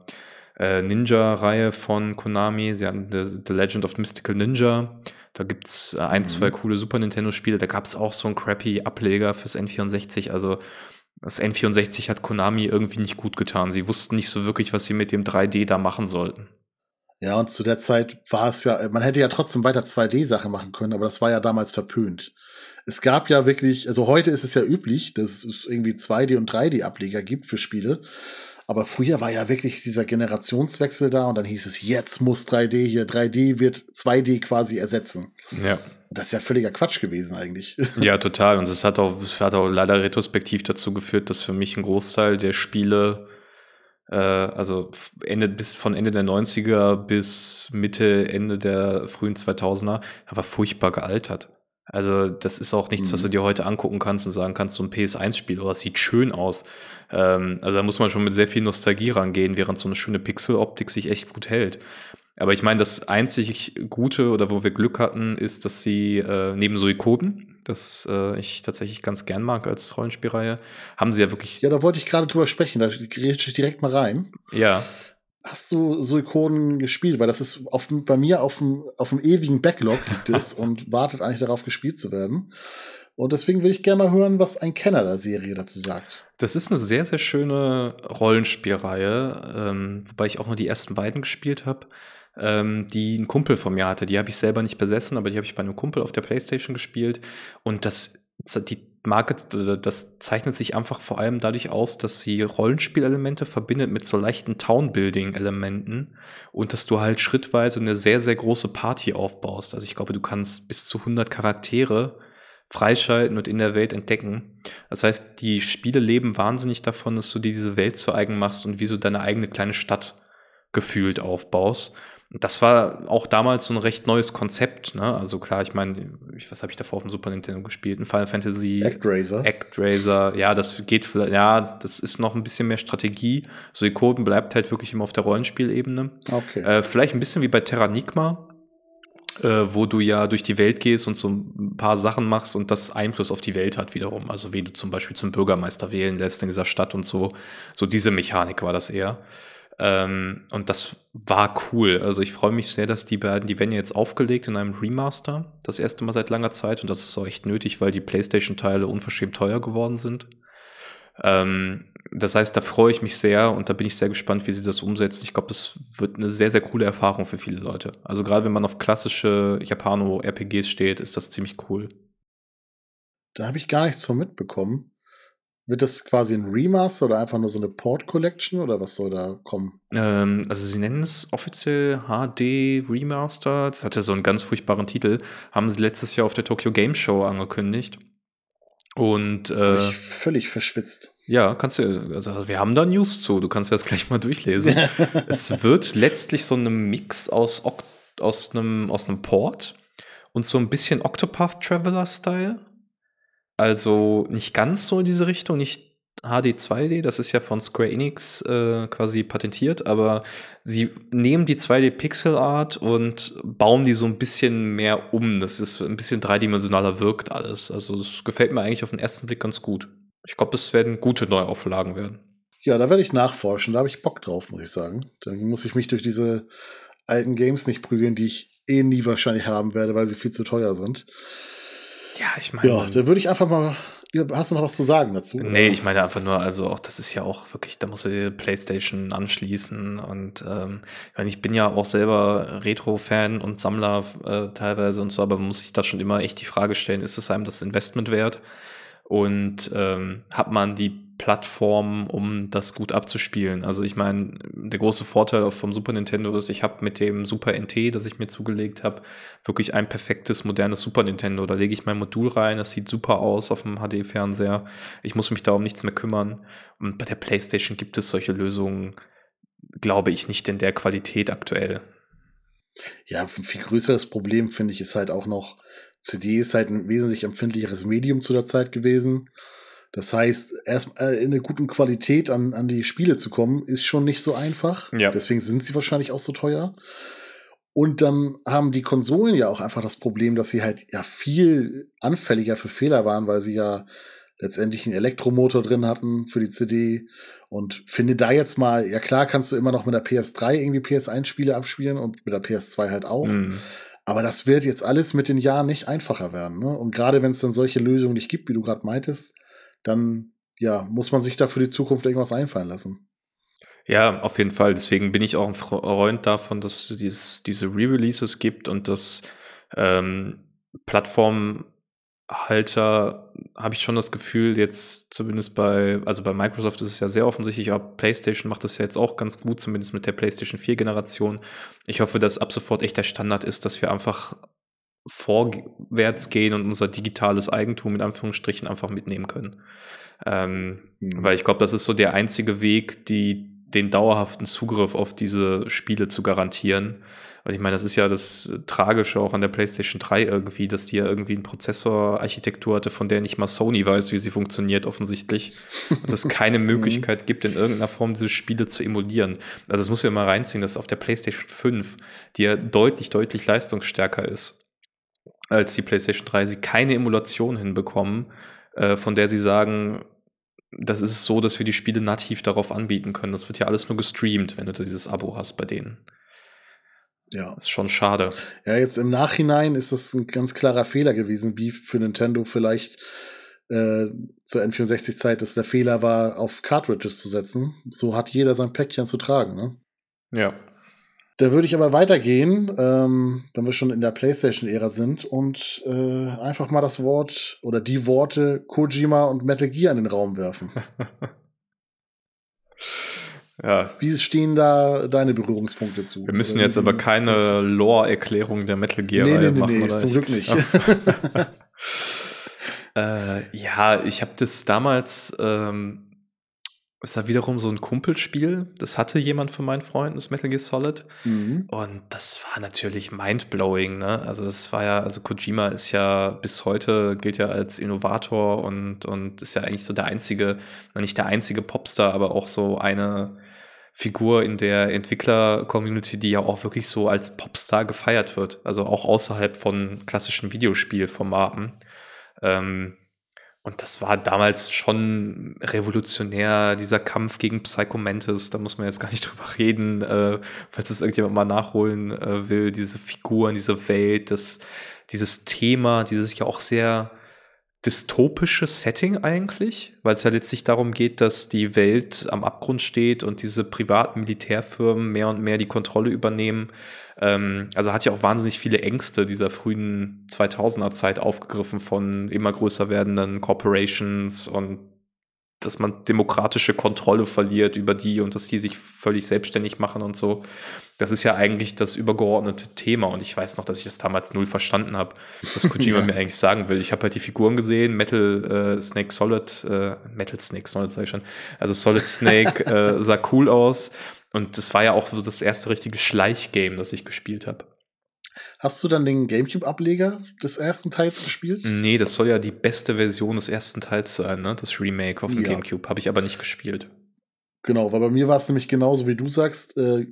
äh, Ninja-Reihe von Konami, sie hatten The, The, Legend of Mystical Ninja. Da gibt's äh, ein, mhm. zwei coole Super Nintendo-Spiele. Da gab es auch so einen crappy Ableger fürs N64. Also das N64 hat Konami irgendwie nicht gut getan. Sie wussten nicht so wirklich, was sie mit dem 3D da machen sollten. Ja, und zu der Zeit war es ja, man hätte ja trotzdem weiter 2D-Sachen machen können, aber das war ja damals verpönt. Es gab ja wirklich, also heute ist es ja üblich, dass es irgendwie 2D- und 3D-Ableger gibt für Spiele. Aber früher war ja wirklich dieser Generationswechsel da und dann hieß es, jetzt muss 3D hier, 3D wird 2D quasi ersetzen. Ja. Das ist ja völliger Quatsch gewesen eigentlich. Ja, total. Und es hat auch, hat auch leider retrospektiv dazu geführt, dass für mich ein Großteil der Spiele, also Ende, bis von Ende der 90er bis Mitte, Ende der frühen 2000er, aber furchtbar gealtert. Also das ist auch nichts, mhm. was du mhm. dir heute angucken kannst und sagen kannst, so ein PS1-Spiel, oder oh, das sieht schön aus. Ähm, also da muss man schon mit sehr viel Nostalgie rangehen, während so eine schöne Pixeloptik sich echt gut hält. Aber ich meine, das einzig Gute oder wo wir Glück hatten, ist, dass sie äh, neben Suikoden, das äh, ich tatsächlich ganz gern mag als Rollenspielreihe, haben sie ja wirklich. Ja, da wollte ich gerade drüber sprechen, da gehe ich direkt mal rein. Ja. Hast du Suikoden gespielt? Weil das ist auf, bei mir auf dem, auf dem ewigen Backlog liegt es und wartet eigentlich darauf, gespielt zu werden. Und deswegen will ich gerne mal hören, was ein Kenner der Serie dazu sagt. Das ist eine sehr, sehr schöne Rollenspielreihe, ähm, wobei ich auch nur die ersten beiden gespielt habe ähm, die ein Kumpel von mir hatte. Die habe ich selber nicht besessen, aber die habe ich bei einem Kumpel auf der Playstation gespielt. Und das, die Marke, das zeichnet sich einfach vor allem dadurch aus, dass sie Rollenspielelemente verbindet mit so leichten Townbuilding-Elementen und dass du halt schrittweise eine sehr, sehr große Party aufbaust. Also ich glaube, du kannst bis zu 100 Charaktere freischalten und in der Welt entdecken. Das heißt, die Spiele leben wahnsinnig davon, dass du dir diese Welt zu eigen machst und wie so deine eigene kleine Stadt gefühlt aufbaust. Das war auch damals so ein recht neues Konzept, ne? Also klar, ich meine, was habe ich davor auf dem Super Nintendo gespielt? Ein Final Fantasy Actraiser. Actraiser, ja, das geht vielleicht, ja, das ist noch ein bisschen mehr Strategie. So die Coden bleibt halt wirklich immer auf der Rollenspielebene. Okay. Äh, vielleicht ein bisschen wie bei Terranigma, äh, wo du ja durch die Welt gehst und so ein paar Sachen machst und das Einfluss auf die Welt hat wiederum. Also wie du zum Beispiel zum Bürgermeister wählen lässt in dieser Stadt und so. So diese Mechanik war das eher. Ähm, und das war cool. Also ich freue mich sehr, dass die beiden, die werden ja jetzt aufgelegt in einem Remaster, das erste Mal seit langer Zeit. Und das ist auch echt nötig, weil die PlayStation-Teile unverschämt teuer geworden sind. Ähm, das heißt, da freue ich mich sehr und da bin ich sehr gespannt, wie sie das umsetzen. Ich glaube, das wird eine sehr, sehr coole Erfahrung für viele Leute. Also gerade wenn man auf klassische Japano-RPGs steht, ist das ziemlich cool. Da habe ich gar nichts von mitbekommen. Wird das quasi ein Remaster oder einfach nur so eine Port Collection oder was soll da kommen? Ähm, also sie nennen es offiziell HD Remaster. Das hatte so einen ganz furchtbaren Titel. Haben sie letztes Jahr auf der Tokyo Game Show angekündigt. Und äh, völlig verschwitzt. Ja, kannst du, also wir haben da News zu, du kannst das gleich mal durchlesen. es wird letztlich so eine Mix aus, aus, einem, aus einem Port und so ein bisschen Octopath Traveler-Style. Also nicht ganz so in diese Richtung, nicht HD 2D, das ist ja von Square Enix äh, quasi patentiert, aber sie nehmen die 2D Pixel Art und bauen die so ein bisschen mehr um. Das ist ein bisschen dreidimensionaler wirkt alles. Also das gefällt mir eigentlich auf den ersten Blick ganz gut. Ich glaube, es werden gute Neuauflagen werden. Ja, da werde ich nachforschen, da habe ich Bock drauf, muss ich sagen. Dann muss ich mich durch diese alten Games nicht prügeln, die ich eh nie wahrscheinlich haben werde, weil sie viel zu teuer sind. Ja, ich meine. Ja, dann würde ich einfach mal. Hast du noch was zu sagen dazu? Nee, oder? ich meine einfach nur, also auch das ist ja auch wirklich, da musst du die Playstation anschließen und ähm, ich, meine, ich bin ja auch selber Retro-Fan und Sammler äh, teilweise und so, aber muss sich da schon immer echt die Frage stellen, ist es einem das Investment wert? Und ähm, hat man die Plattform, um das gut abzuspielen. Also ich meine, der große Vorteil vom Super Nintendo ist, ich habe mit dem Super NT, das ich mir zugelegt habe, wirklich ein perfektes, modernes Super Nintendo. Da lege ich mein Modul rein, das sieht super aus auf dem HD-Fernseher. Ich muss mich da um nichts mehr kümmern. Und bei der PlayStation gibt es solche Lösungen, glaube ich, nicht in der Qualität aktuell. Ja, ein viel größeres Problem, finde ich, ist halt auch noch, CD ist halt ein wesentlich empfindlicheres Medium zu der Zeit gewesen. Das heißt, erst äh, in einer guten Qualität an, an die Spiele zu kommen, ist schon nicht so einfach. Ja. Deswegen sind sie wahrscheinlich auch so teuer. Und dann haben die Konsolen ja auch einfach das Problem, dass sie halt ja viel anfälliger für Fehler waren, weil sie ja letztendlich einen Elektromotor drin hatten für die CD. Und finde da jetzt mal, ja klar, kannst du immer noch mit der PS3 irgendwie PS1-Spiele abspielen und mit der PS2 halt auch. Mhm. Aber das wird jetzt alles mit den Jahren nicht einfacher werden. Ne? Und gerade wenn es dann solche Lösungen nicht gibt, wie du gerade meintest, dann ja, muss man sich da für die Zukunft irgendwas einfallen lassen. Ja, auf jeden Fall. Deswegen bin ich auch ein Freund davon, dass es dieses, diese Re-Releases gibt und dass ähm, Plattformen Halter habe ich schon das Gefühl, jetzt zumindest bei, also bei Microsoft ist es ja sehr offensichtlich, aber PlayStation macht das ja jetzt auch ganz gut, zumindest mit der PlayStation 4 Generation. Ich hoffe, dass ab sofort echt der Standard ist, dass wir einfach vorwärts gehen und unser digitales Eigentum in Anführungsstrichen einfach mitnehmen können. Ähm, mhm. Weil ich glaube, das ist so der einzige Weg, die, den dauerhaften Zugriff auf diese Spiele zu garantieren. Weil ich meine, das ist ja das Tragische auch an der PlayStation 3 irgendwie, dass die ja irgendwie eine Prozessorarchitektur hatte, von der nicht mal Sony weiß, wie sie funktioniert, offensichtlich. Und es keine mhm. Möglichkeit gibt, in irgendeiner Form diese Spiele zu emulieren. Also das muss ja mal reinziehen, dass auf der PlayStation 5, die ja deutlich, deutlich leistungsstärker ist als die PlayStation 3, sie keine Emulation hinbekommen, äh, von der sie sagen, das ist so, dass wir die Spiele nativ darauf anbieten können. Das wird ja alles nur gestreamt, wenn du dieses Abo hast bei denen. Ja. Das ist schon schade. Ja, jetzt im Nachhinein ist das ein ganz klarer Fehler gewesen, wie für Nintendo vielleicht äh, zur N64-Zeit dass der Fehler war, auf Cartridges zu setzen. So hat jeder sein Päckchen zu tragen, ne? Ja. Da würde ich aber weitergehen, ähm, wenn wir schon in der PlayStation-Ära sind und äh, einfach mal das Wort oder die Worte Kojima und Metal Gear in den Raum werfen. Ja. Wie stehen da deine Berührungspunkte zu? Wir müssen jetzt aber keine Lore-Erklärung der Metal Gear nee, nee, nee, machen. Nee, zum Glück nicht. äh, ja, ich habe das damals, ähm, ist da wiederum so ein Kumpelspiel. Das hatte jemand von meinen Freunden, das Metal Gear Solid. Mhm. Und das war natürlich mindblowing, ne? Also das war ja, also Kojima ist ja bis heute, gilt ja als Innovator und, und ist ja eigentlich so der einzige, nicht der einzige Popstar, aber auch so eine Figur in der Entwickler-Community, die ja auch wirklich so als Popstar gefeiert wird. Also auch außerhalb von klassischen Videospielformaten. Ähm, und das war damals schon revolutionär, dieser Kampf gegen Psychomantis. Da muss man jetzt gar nicht drüber reden, äh, falls es irgendjemand mal nachholen äh, will. Diese Figuren, diese Welt, das, dieses Thema, dieses ja auch sehr dystopische Setting eigentlich, weil es ja letztlich darum geht, dass die Welt am Abgrund steht und diese privaten Militärfirmen mehr und mehr die Kontrolle übernehmen. Ähm, also hat ja auch wahnsinnig viele Ängste dieser frühen 2000er Zeit aufgegriffen von immer größer werdenden Corporations und dass man demokratische Kontrolle verliert über die und dass die sich völlig selbstständig machen und so. Das ist ja eigentlich das übergeordnete Thema und ich weiß noch, dass ich das damals null verstanden habe, was Kojima ja. mir eigentlich sagen will. Ich habe halt die Figuren gesehen, Metal äh, Snake Solid, äh, Metal Snake Solid sag ich schon, also Solid Snake äh, sah cool aus und das war ja auch so das erste richtige Schleichgame, das ich gespielt habe. Hast du dann den GameCube-Ableger des ersten Teils gespielt? Nee, das soll ja die beste Version des ersten Teils sein, ne? Das Remake auf dem ja. GameCube. Habe ich aber nicht gespielt. Genau, weil bei mir war es nämlich genauso, wie du sagst. Äh,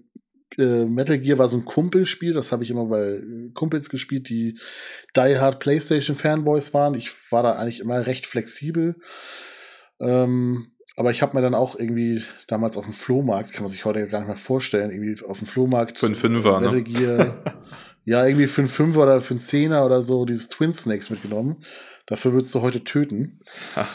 äh, Metal Gear war so ein Kumpelspiel, das habe ich immer bei Kumpels gespielt, die Die Hard PlayStation Fanboys waren. Ich war da eigentlich immer recht flexibel. Ähm, aber ich habe mir dann auch irgendwie damals auf dem Flohmarkt, kann man sich heute gar nicht mehr vorstellen, irgendwie auf dem Flohmarkt für einen Fünfer, Metal ne? Gear, ja, irgendwie für einen Fünfer oder für einen Zehner oder so dieses Twin Snakes mitgenommen. Dafür würdest du heute töten. Ach.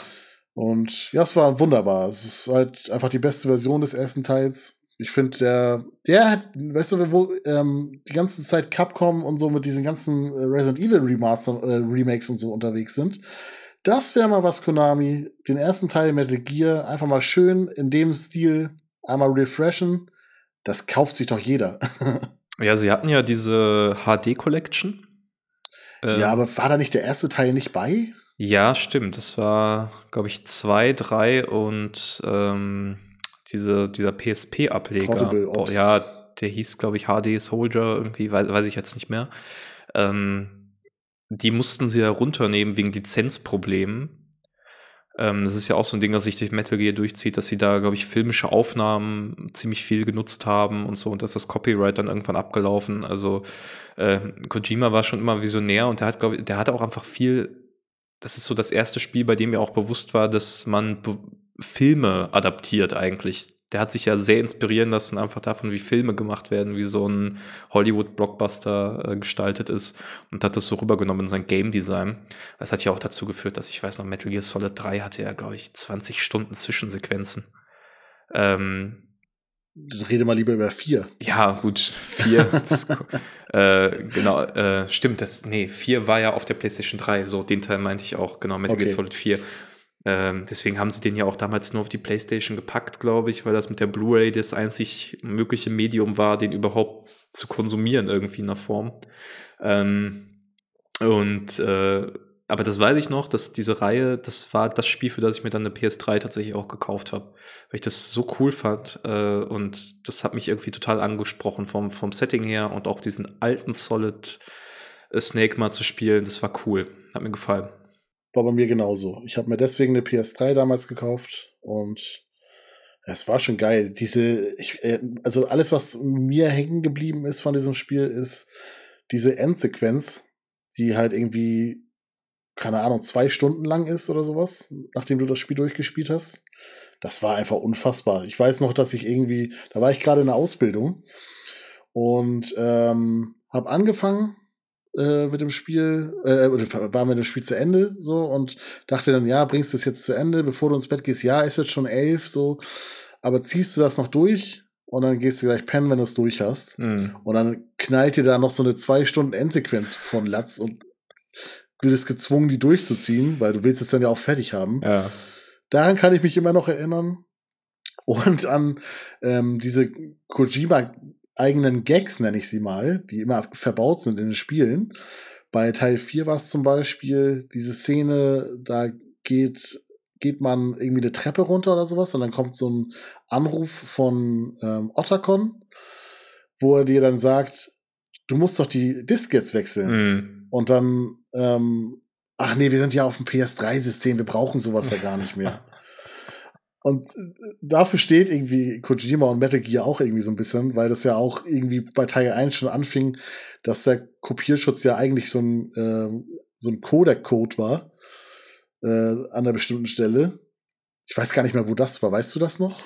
Und ja, es war wunderbar. Es ist halt einfach die beste Version des ersten Teils. Ich finde, der, der hat, weißt du, wo ähm, die ganze Zeit Capcom und so mit diesen ganzen äh, Resident Evil Remaster, äh, Remakes und so unterwegs sind, das wäre mal was, Konami. Den ersten Teil Metal Gear einfach mal schön in dem Stil einmal refreshen. Das kauft sich doch jeder. ja, sie hatten ja diese HD Collection. Ähm, ja, aber war da nicht der erste Teil nicht bei? Ja, stimmt. Das war, glaube ich, zwei, drei und ähm, diese, dieser PSP-Ableger. Ja, der hieß, glaube ich, HD Soldier, irgendwie, weiß, weiß ich jetzt nicht mehr. Ähm, die mussten sie ja runternehmen wegen Lizenzproblemen. Ähm, das ist ja auch so ein Ding, das sich durch Metal Gear durchzieht, dass sie da, glaube ich, filmische Aufnahmen ziemlich viel genutzt haben und so und dass das Copyright dann irgendwann abgelaufen. Also äh, Kojima war schon immer visionär und der hat, glaube ich, der hatte auch einfach viel das ist so das erste Spiel, bei dem mir auch bewusst war, dass man Filme adaptiert eigentlich. Der hat sich ja sehr inspirieren lassen, einfach davon, wie Filme gemacht werden, wie so ein Hollywood-Blockbuster äh, gestaltet ist und hat das so rübergenommen in sein Game Design. Das hat ja auch dazu geführt, dass ich weiß noch, Metal Gear Solid 3 hatte ja, glaube ich, 20 Stunden Zwischensequenzen. Ähm, Rede mal lieber über vier. Ja, gut, vier. äh, genau, äh, stimmt, das, nee, vier war ja auf der PlayStation 3, so den Teil meinte ich auch, genau, Metal okay. Gear Solid 4. Ähm, deswegen haben sie den ja auch damals nur auf die PlayStation gepackt, glaube ich, weil das mit der Blu-ray das einzig mögliche Medium war, den überhaupt zu konsumieren irgendwie in der Form. Ähm, und äh, aber das weiß ich noch, dass diese Reihe, das war das Spiel, für das ich mir dann eine PS3 tatsächlich auch gekauft habe. Weil ich das so cool fand äh, und das hat mich irgendwie total angesprochen vom, vom Setting her und auch diesen alten Solid äh, Snake mal zu spielen. Das war cool. Hat mir gefallen. War bei mir genauso. Ich habe mir deswegen eine PS3 damals gekauft und es war schon geil. Diese, ich, äh, also alles, was mir hängen geblieben ist von diesem Spiel, ist diese Endsequenz, die halt irgendwie keine Ahnung, zwei Stunden lang ist oder sowas, nachdem du das Spiel durchgespielt hast. Das war einfach unfassbar. Ich weiß noch, dass ich irgendwie, da war ich gerade in der Ausbildung und ähm, habe angefangen äh, mit dem Spiel, äh, war mit dem Spiel zu Ende so und dachte dann, ja, bringst du es jetzt zu Ende, bevor du ins Bett gehst. Ja, ist jetzt schon elf so, aber ziehst du das noch durch? Und dann gehst du gleich pennen, wenn du es durch hast. Mhm. Und dann knallt dir da noch so eine zwei Stunden Endsequenz von Latz und wirst gezwungen, die durchzuziehen, weil du willst es dann ja auch fertig haben. Ja. Daran kann ich mich immer noch erinnern. Und an ähm, diese Kojima eigenen Gags, nenne ich sie mal, die immer verbaut sind in den Spielen. Bei Teil 4 war es zum Beispiel diese Szene, da geht, geht man irgendwie eine Treppe runter oder sowas und dann kommt so ein Anruf von ähm, Otacon, wo er dir dann sagt, du musst doch die Disk jetzt wechseln. Mm. Und dann ähm, ach nee, wir sind ja auf dem PS3-System, wir brauchen sowas ja gar nicht mehr. Und äh, dafür steht irgendwie Kojima und Metal Gear auch irgendwie so ein bisschen, weil das ja auch irgendwie bei Teil 1 schon anfing, dass der Kopierschutz ja eigentlich so ein, äh, so ein Codec-Code war äh, an einer bestimmten Stelle. Ich weiß gar nicht mehr, wo das war. Weißt du das noch?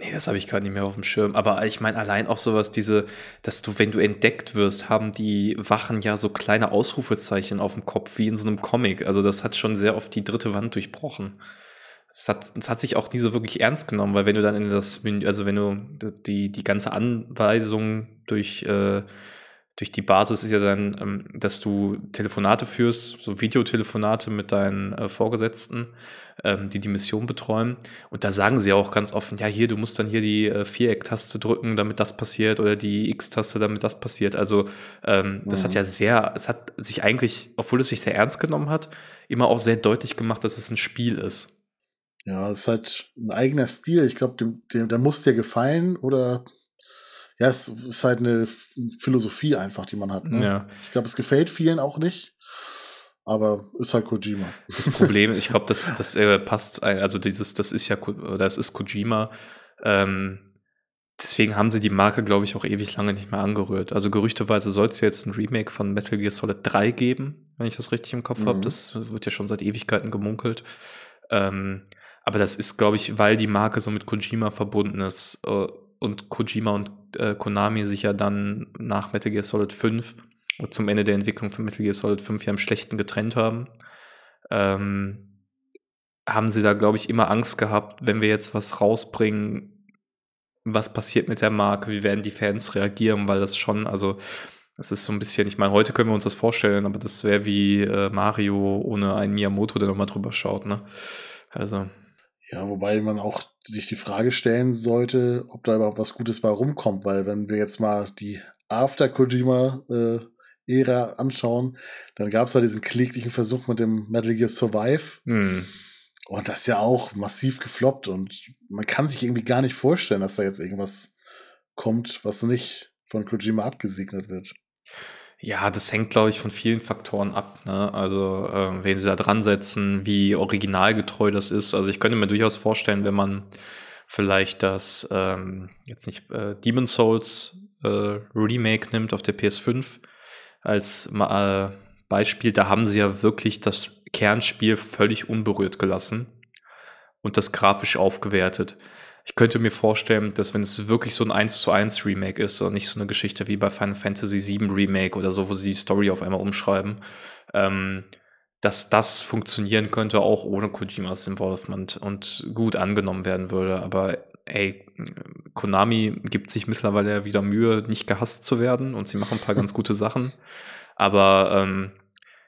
Nee, das habe ich gerade nicht mehr auf dem Schirm. Aber ich meine, allein auch sowas, diese, dass du, wenn du entdeckt wirst, haben die Wachen ja so kleine Ausrufezeichen auf dem Kopf, wie in so einem Comic. Also das hat schon sehr oft die dritte Wand durchbrochen. Es hat, es hat sich auch nie so wirklich ernst genommen, weil wenn du dann in das Menü, also wenn du die, die ganze Anweisung durch äh, durch die Basis ist ja dann, ähm, dass du Telefonate führst, so Videotelefonate mit deinen äh, Vorgesetzten, ähm, die die Mission betreuen. Und da sagen sie auch ganz offen, ja, hier, du musst dann hier die äh, Viereck-Taste drücken, damit das passiert, oder die X-Taste, damit das passiert. Also ähm, das hat mhm. ja sehr, es hat sich eigentlich, obwohl es sich sehr ernst genommen hat, immer auch sehr deutlich gemacht, dass es ein Spiel ist. Ja, es ist halt ein eigener Stil. Ich glaube, dem, dem, der muss dir gefallen oder ja, es ist halt eine Philosophie einfach, die man hat. Ne? Ja. Ich glaube, es gefällt vielen auch nicht. Aber ist halt Kojima. Das Problem, ich glaube, das, das äh, passt, also dieses, das ist ja, das ist Kojima. Ähm, deswegen haben sie die Marke, glaube ich, auch ewig lange nicht mehr angerührt. Also gerüchteweise soll es jetzt ein Remake von Metal Gear Solid 3 geben, wenn ich das richtig im Kopf mhm. habe. Das wird ja schon seit Ewigkeiten gemunkelt. Ähm, aber das ist, glaube ich, weil die Marke so mit Kojima verbunden ist äh, und Kojima und äh, Konami sich ja dann nach Metal Gear Solid 5 zum Ende der Entwicklung von Metal Gear Solid 5 ja im Schlechten getrennt haben, ähm, haben sie da, glaube ich, immer Angst gehabt, wenn wir jetzt was rausbringen, was passiert mit der Marke, wie werden die Fans reagieren, weil das schon, also das ist so ein bisschen, ich meine, heute können wir uns das vorstellen, aber das wäre wie äh, Mario ohne einen Miyamoto, der nochmal drüber schaut, ne? Also. Ja, wobei man auch sich die Frage stellen sollte, ob da überhaupt was Gutes bei rumkommt, weil wenn wir jetzt mal die After Kojima äh, Ära anschauen, dann gab es da diesen kläglichen Versuch mit dem Metal Gear Survive. Hm. Und das ist ja auch massiv gefloppt und man kann sich irgendwie gar nicht vorstellen, dass da jetzt irgendwas kommt, was nicht von Kojima abgesegnet wird. Ja, das hängt, glaube ich, von vielen Faktoren ab. Ne? Also, äh, wenn sie da dran setzen, wie originalgetreu das ist. Also, ich könnte mir durchaus vorstellen, wenn man vielleicht das ähm, jetzt nicht äh, Demon Souls äh, Remake nimmt auf der PS5 als äh, Beispiel, da haben sie ja wirklich das Kernspiel völlig unberührt gelassen und das grafisch aufgewertet. Ich könnte mir vorstellen, dass wenn es wirklich so ein 1 zu 1 Remake ist und nicht so eine Geschichte wie bei Final Fantasy VII Remake oder so, wo sie die Story auf einmal umschreiben, ähm, dass das funktionieren könnte, auch ohne Kojimas Involvement und gut angenommen werden würde. Aber ey, Konami gibt sich mittlerweile wieder Mühe, nicht gehasst zu werden und sie machen ein paar ganz gute Sachen. Aber ähm,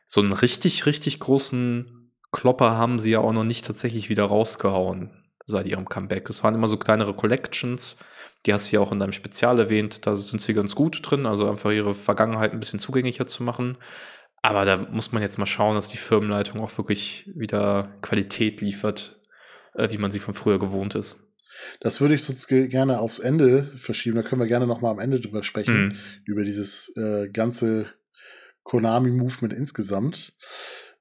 so einen richtig, richtig großen Klopper haben sie ja auch noch nicht tatsächlich wieder rausgehauen seit ihrem Comeback. Es waren immer so kleinere Collections, die hast du ja auch in deinem Spezial erwähnt, da sind sie ganz gut drin, also einfach ihre Vergangenheit ein bisschen zugänglicher zu machen. Aber da muss man jetzt mal schauen, dass die Firmenleitung auch wirklich wieder Qualität liefert, äh, wie man sie von früher gewohnt ist. Das würde ich sonst gerne aufs Ende verschieben. Da können wir gerne noch mal am Ende drüber sprechen, mhm. über dieses äh, ganze Konami-Movement insgesamt.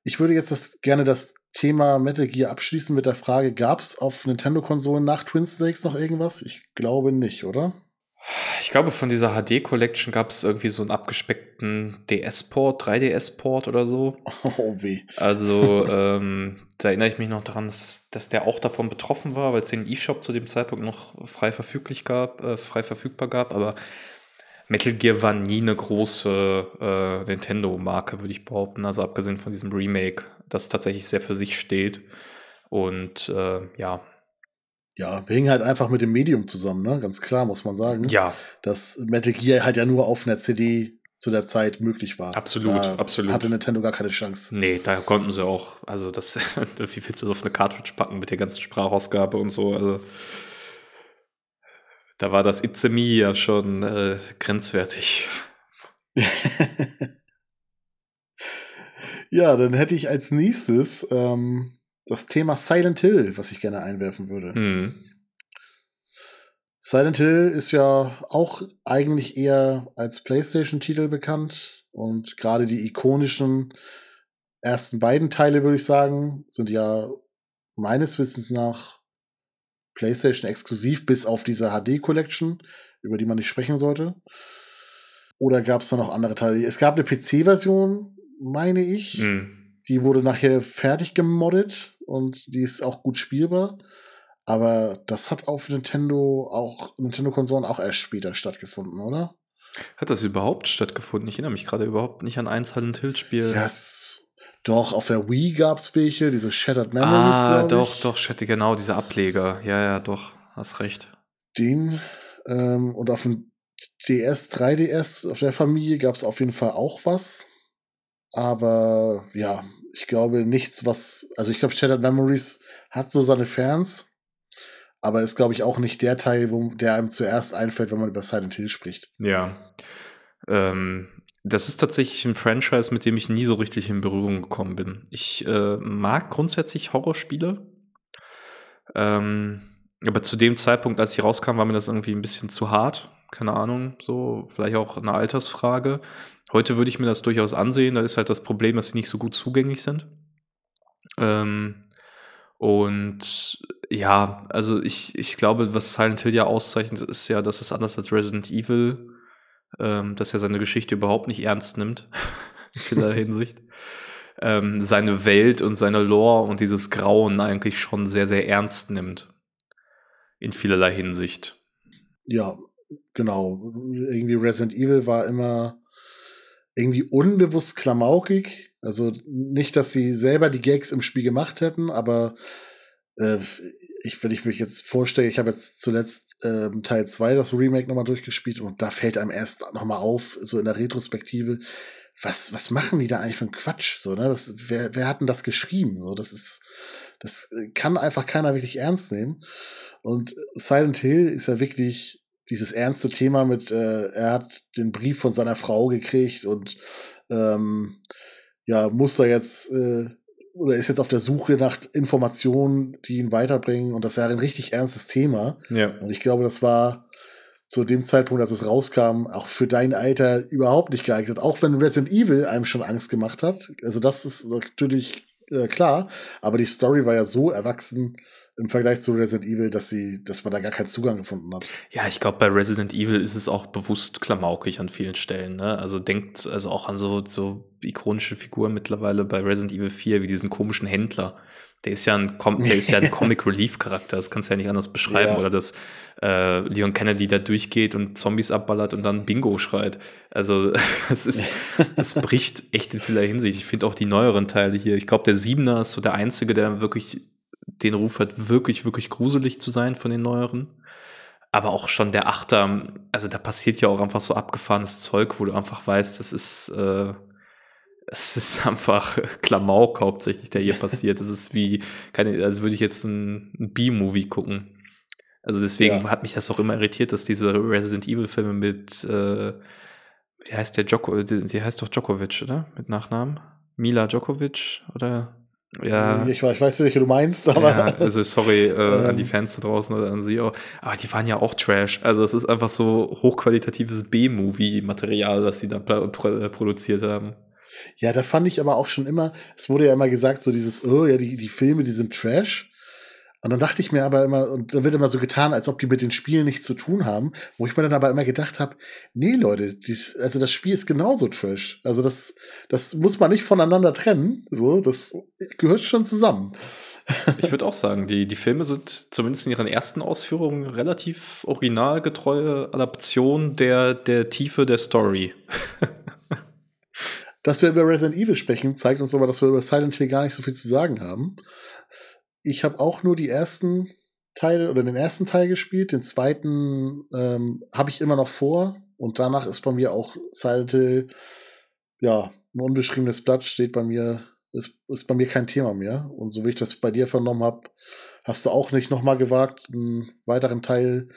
Ich würde jetzt das, gerne das Thema Metal Gear abschließen mit der Frage, gab es auf Nintendo-Konsolen nach Twin Snakes noch irgendwas? Ich glaube nicht, oder? Ich glaube, von dieser HD Collection gab es irgendwie so einen abgespeckten DS-Port, 3DS-Port oder so. Oh weh. Also, ähm, da erinnere ich mich noch daran, dass, dass der auch davon betroffen war, weil es den E-Shop zu dem Zeitpunkt noch frei verfüglich gab, äh, frei verfügbar gab. Aber Metal Gear war nie eine große äh, Nintendo-Marke, würde ich behaupten. Also abgesehen von diesem Remake, das tatsächlich sehr für sich steht. Und äh, ja, ja, wir hingen halt einfach mit dem Medium zusammen, ne? Ganz klar, muss man sagen. Ja. Dass Metal Gear halt ja nur auf einer CD zu der Zeit möglich war. Absolut, da absolut. Hatte Nintendo gar keine Chance. Nee, da konnten sie auch, also das, wie willst du das auf eine Cartridge packen mit der ganzen Sprachausgabe und so, also da war das It's Me ja schon äh, grenzwertig. ja, dann hätte ich als nächstes ähm, das Thema Silent Hill, was ich gerne einwerfen würde. Mhm. Silent Hill ist ja auch eigentlich eher als PlayStation-Titel bekannt und gerade die ikonischen ersten beiden Teile, würde ich sagen, sind ja meines Wissens nach PlayStation exklusiv, bis auf diese HD Collection, über die man nicht sprechen sollte. Oder gab es da noch andere Teile? Es gab eine PC-Version, meine ich. Mhm. Die wurde nachher fertig gemoddet und die ist auch gut spielbar. Aber das hat auf Nintendo auch, Nintendo-Konsolen auch erst später stattgefunden, oder? Hat das überhaupt stattgefunden? Ich erinnere mich gerade überhaupt nicht an ein Silent Hill-Spiel. Yes. doch, auf der Wii gab es welche, diese Shattered Memories, Ah, doch, ich. doch, Shattered, genau, diese Ableger. Ja, ja, doch, hast recht. Den, ähm, und auf dem DS, 3DS, auf der Familie gab es auf jeden Fall auch was. Aber ja, ich glaube nichts, was, also ich glaube, Shattered Memories hat so seine Fans, aber ist, glaube ich, auch nicht der Teil, wo, der einem zuerst einfällt, wenn man über Silent Hill spricht. Ja. Ähm, das ist tatsächlich ein Franchise, mit dem ich nie so richtig in Berührung gekommen bin. Ich äh, mag grundsätzlich Horrorspiele. Ähm, aber zu dem Zeitpunkt, als sie rauskam, war mir das irgendwie ein bisschen zu hart. Keine Ahnung, so, vielleicht auch eine Altersfrage. Heute würde ich mir das durchaus ansehen. Da ist halt das Problem, dass sie nicht so gut zugänglich sind. Ähm, und ja, also ich, ich glaube, was Silent Hill ja auszeichnet, ist ja, dass es anders als Resident Evil, ähm, dass er seine Geschichte überhaupt nicht ernst nimmt, in vieler Hinsicht. Ähm, seine Welt und seine Lore und dieses Grauen eigentlich schon sehr, sehr ernst nimmt. In vielerlei Hinsicht. Ja, genau. Irgendwie Resident Evil war immer irgendwie unbewusst klamaukig. Also nicht, dass sie selber die Gags im Spiel gemacht hätten, aber äh, ich, wenn ich mich jetzt vorstelle, ich habe jetzt zuletzt äh, Teil 2 das Remake nochmal durchgespielt und da fällt einem erst nochmal auf, so in der Retrospektive, was, was machen die da eigentlich für einen Quatsch? So, ne? Das, wer, wer hat denn das geschrieben? So, das ist, das kann einfach keiner wirklich ernst nehmen. Und Silent Hill ist ja wirklich dieses ernste Thema mit, äh, er hat den Brief von seiner Frau gekriegt und ähm, ja, muss da jetzt äh, oder ist jetzt auf der Suche nach Informationen, die ihn weiterbringen und das ist ja ein richtig ernstes Thema. Ja. Und ich glaube, das war zu dem Zeitpunkt, als es rauskam, auch für dein Alter überhaupt nicht geeignet. Auch wenn Resident Evil einem schon Angst gemacht hat. Also das ist natürlich äh, klar, aber die Story war ja so erwachsen, im Vergleich zu Resident Evil, dass sie, dass man da gar keinen Zugang gefunden hat. Ja, ich glaube, bei Resident Evil ist es auch bewusst klamaukig an vielen Stellen. Ne? Also denkt also auch an so, so ikonische Figuren mittlerweile bei Resident Evil 4, wie diesen komischen Händler. Der ist ja ein, Com der ist ja ein Comic Relief Charakter, das kannst du ja nicht anders beschreiben. Ja. Oder dass äh, Leon Kennedy da durchgeht und Zombies abballert und dann Bingo schreit. Also es ist, es bricht echt in vieler Hinsicht. Ich finde auch die neueren Teile hier. Ich glaube, der Siebener ist so der einzige, der wirklich den Ruf hat, wirklich, wirklich gruselig zu sein von den neueren. Aber auch schon der Achter, also da passiert ja auch einfach so abgefahrenes Zeug, wo du einfach weißt, das ist, äh, es ist einfach Klamauk hauptsächlich, der hier passiert. Das ist wie, keine, also würde ich jetzt ein, B-Movie gucken. Also deswegen ja. hat mich das auch immer irritiert, dass diese Resident Evil-Filme mit, äh, wie heißt der Joko, sie heißt doch Djokovic, oder? Mit Nachnamen? Mila Djokovic oder ja. Ich, ich weiß nicht, welche du meinst, aber. Ja, also sorry äh, an die Fans da draußen oder an sie auch. Aber die waren ja auch Trash. Also es ist einfach so hochqualitatives B-Movie-Material, das sie da produziert haben. Ja, da fand ich aber auch schon immer, es wurde ja immer gesagt, so dieses, oh ja, die, die Filme, die sind Trash. Und dann dachte ich mir aber immer, und dann wird immer so getan, als ob die mit den Spielen nichts zu tun haben, wo ich mir dann aber immer gedacht habe, nee, Leute, dies, also das Spiel ist genauso Trash. Also das, das muss man nicht voneinander trennen. So, das gehört schon zusammen. Ich würde auch sagen, die, die Filme sind zumindest in ihren ersten Ausführungen relativ originalgetreue Adaption der, der Tiefe der Story. Dass wir über Resident Evil sprechen, zeigt uns aber, dass wir über Silent Hill gar nicht so viel zu sagen haben ich habe auch nur die ersten Teile oder den ersten Teil gespielt. Den zweiten ähm, habe ich immer noch vor. Und danach ist bei mir auch Silent Hill, ja, ein unbeschriebenes Blatt steht bei mir, ist, ist bei mir kein Thema mehr. Und so wie ich das bei dir vernommen habe, hast du auch nicht nochmal gewagt, einen weiteren Teil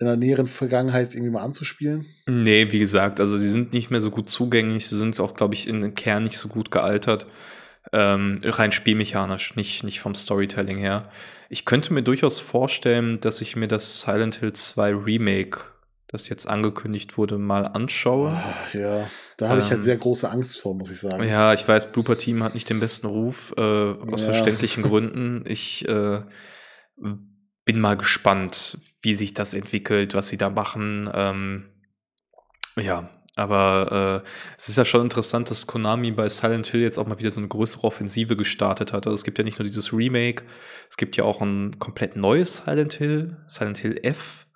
in der näheren Vergangenheit irgendwie mal anzuspielen? Nee, wie gesagt, also sie sind nicht mehr so gut zugänglich, sie sind auch, glaube ich, in den Kern nicht so gut gealtert. Ähm, rein spielmechanisch, nicht, nicht vom Storytelling her. Ich könnte mir durchaus vorstellen, dass ich mir das Silent Hill 2 Remake, das jetzt angekündigt wurde, mal anschaue. Ach, ja, da habe ähm, ich halt ähm, sehr große Angst vor, muss ich sagen. Ja, ich weiß, Blooper Team hat nicht den besten Ruf, äh, aus ja. verständlichen Gründen. Ich äh, bin mal gespannt, wie sich das entwickelt, was sie da machen. Ähm, ja, aber äh, es ist ja schon interessant, dass Konami bei Silent Hill jetzt auch mal wieder so eine größere Offensive gestartet hat. Also es gibt ja nicht nur dieses Remake, es gibt ja auch ein komplett neues Silent Hill, Silent Hill F,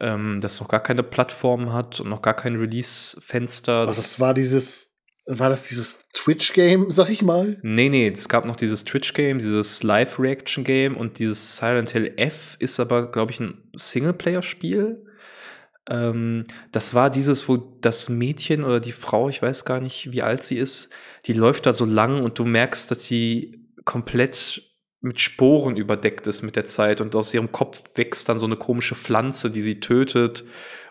ähm, das noch gar keine Plattform hat und noch gar kein Release-Fenster. Das, das war dieses, war das dieses Twitch-Game, sag ich mal? Nee, nee, es gab noch dieses Twitch-Game, dieses Live-Reaction-Game und dieses Silent Hill F ist aber, glaube ich, ein Singleplayer-Spiel. Ähm, das war dieses, wo das Mädchen oder die Frau, ich weiß gar nicht, wie alt sie ist, die läuft da so lang und du merkst, dass sie komplett mit Sporen überdeckt ist mit der Zeit und aus ihrem Kopf wächst dann so eine komische Pflanze, die sie tötet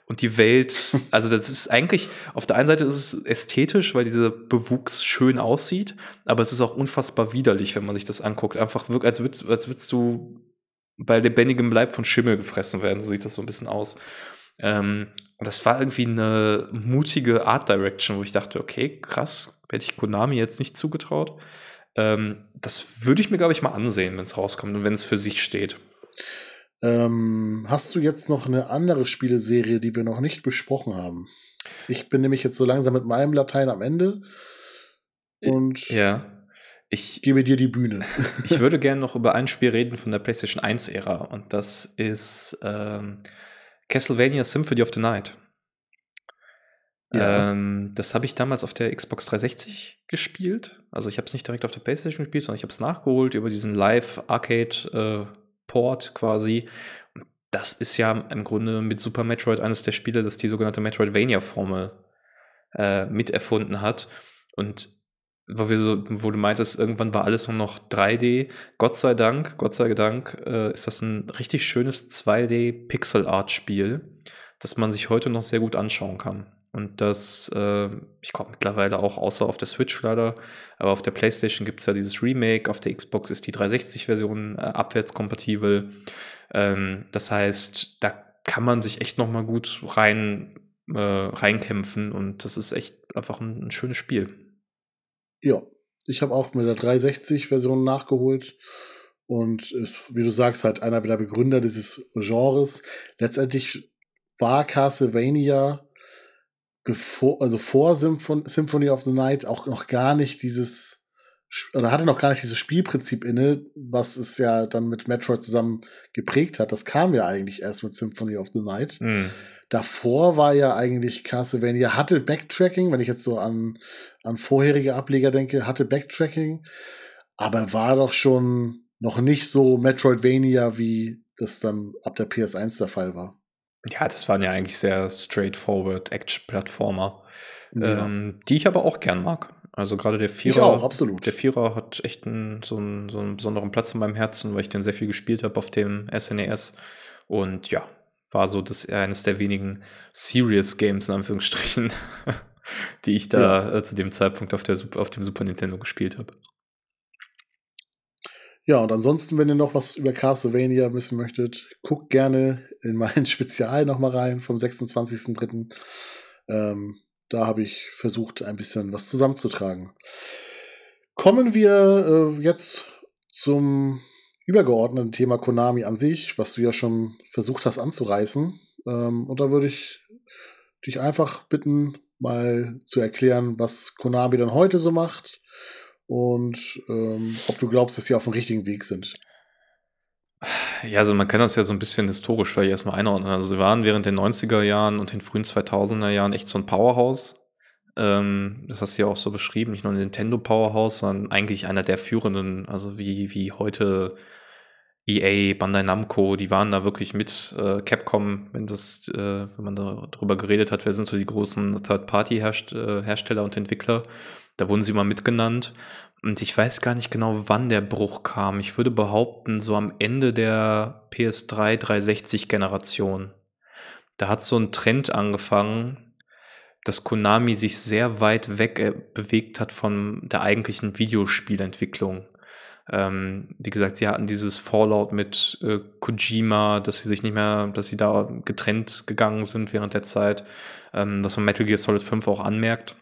und die Welt, also das ist eigentlich, auf der einen Seite ist es ästhetisch, weil dieser Bewuchs schön aussieht, aber es ist auch unfassbar widerlich, wenn man sich das anguckt. Einfach wirklich, als würdest, als würdest du bei lebendigem Leib von Schimmel gefressen werden, so sieht das so ein bisschen aus. Ähm, das war irgendwie eine mutige Art Direction, wo ich dachte, okay, krass, hätte ich Konami jetzt nicht zugetraut. Ähm, das würde ich mir, glaube ich, mal ansehen, wenn es rauskommt und wenn es für sich steht. Ähm, hast du jetzt noch eine andere Spieleserie, die wir noch nicht besprochen haben? Ich bin nämlich jetzt so langsam mit meinem Latein am Ende und ja. Ich gebe dir die Bühne. ich würde gerne noch über ein Spiel reden von der PlayStation 1-Ära und das ist ähm, Castlevania Symphony of the Night. Ja. Ähm, das habe ich damals auf der Xbox 360 gespielt. Also ich habe es nicht direkt auf der PlayStation gespielt, sondern ich habe es nachgeholt über diesen Live-Arcade-Port äh, quasi. Das ist ja im Grunde mit Super Metroid eines der Spiele, das die sogenannte Metroidvania-Formel äh, miterfunden hat. Und wo, wir so, wo du meintest, irgendwann war alles nur noch 3D. Gott sei Dank, Gott sei Dank, äh, ist das ein richtig schönes 2D-Pixel-Art-Spiel, das man sich heute noch sehr gut anschauen kann. Und das, äh, ich komme mittlerweile auch außer auf der Switch leider, aber auf der PlayStation gibt es ja dieses Remake, auf der Xbox ist die 360-Version äh, abwärtskompatibel. Ähm, das heißt, da kann man sich echt noch mal gut rein, äh, reinkämpfen und das ist echt einfach ein, ein schönes Spiel. Ja, ich habe auch mit der 360-Version nachgeholt und ist, wie du sagst, halt einer der Begründer dieses Genres. Letztendlich war Castlevania bevor, also vor Symphon Symphony of the Night auch noch gar nicht dieses oder hatte noch gar nicht dieses Spielprinzip inne, was es ja dann mit Metroid zusammen geprägt hat. Das kam ja eigentlich erst mit Symphony of the Night. Mhm. Davor war ja eigentlich Castlevania, hatte Backtracking, wenn ich jetzt so an, an vorherige Ableger denke, hatte Backtracking, aber war doch schon noch nicht so Metroidvania, wie das dann ab der PS1 der Fall war. Ja, das waren ja eigentlich sehr straightforward Action-Plattformer, ja. ähm, die ich aber auch gern mag. Also gerade der Vierer, ich auch, absolut. der Vierer hat echt einen, so, einen, so einen besonderen Platz in meinem Herzen, weil ich den sehr viel gespielt habe auf dem SNES. E Und ja, war so das eines der wenigen Serious Games in Anführungsstrichen, die ich da ja. äh, zu dem Zeitpunkt auf, der, auf dem Super Nintendo gespielt habe. Ja, und ansonsten, wenn ihr noch was über Castlevania wissen möchtet, guckt gerne in mein Spezial nochmal rein vom 26.03. Ähm, da habe ich versucht, ein bisschen was zusammenzutragen. Kommen wir äh, jetzt zum übergeordneten Thema Konami an sich, was du ja schon versucht hast anzureißen. Ähm, und da würde ich dich einfach bitten, mal zu erklären, was Konami dann heute so macht und ähm, ob du glaubst, dass sie auf dem richtigen Weg sind. Ja, also man kann das ja so ein bisschen historisch vielleicht erstmal einordnen. Also sie waren während den 90er Jahren und den frühen 2000er Jahren echt so ein Powerhouse. Ähm, das hast du ja auch so beschrieben, nicht nur ein Nintendo Powerhouse, sondern eigentlich einer der führenden, also wie, wie heute EA, Bandai Namco, die waren da wirklich mit äh, Capcom, wenn das, äh, wenn man da drüber geredet hat, wer sind so die großen Third-Party-Hersteller -Herst äh, und Entwickler, da wurden sie immer mitgenannt. Und ich weiß gar nicht genau, wann der Bruch kam. Ich würde behaupten, so am Ende der PS3 360-Generation. Da hat so ein Trend angefangen, dass Konami sich sehr weit weg äh, bewegt hat von der eigentlichen Videospielentwicklung. Ähm, wie gesagt, sie hatten dieses Fallout mit äh, Kojima, dass sie sich nicht mehr, dass sie da getrennt gegangen sind während der Zeit, ähm, was man Metal Gear Solid 5 auch anmerkt.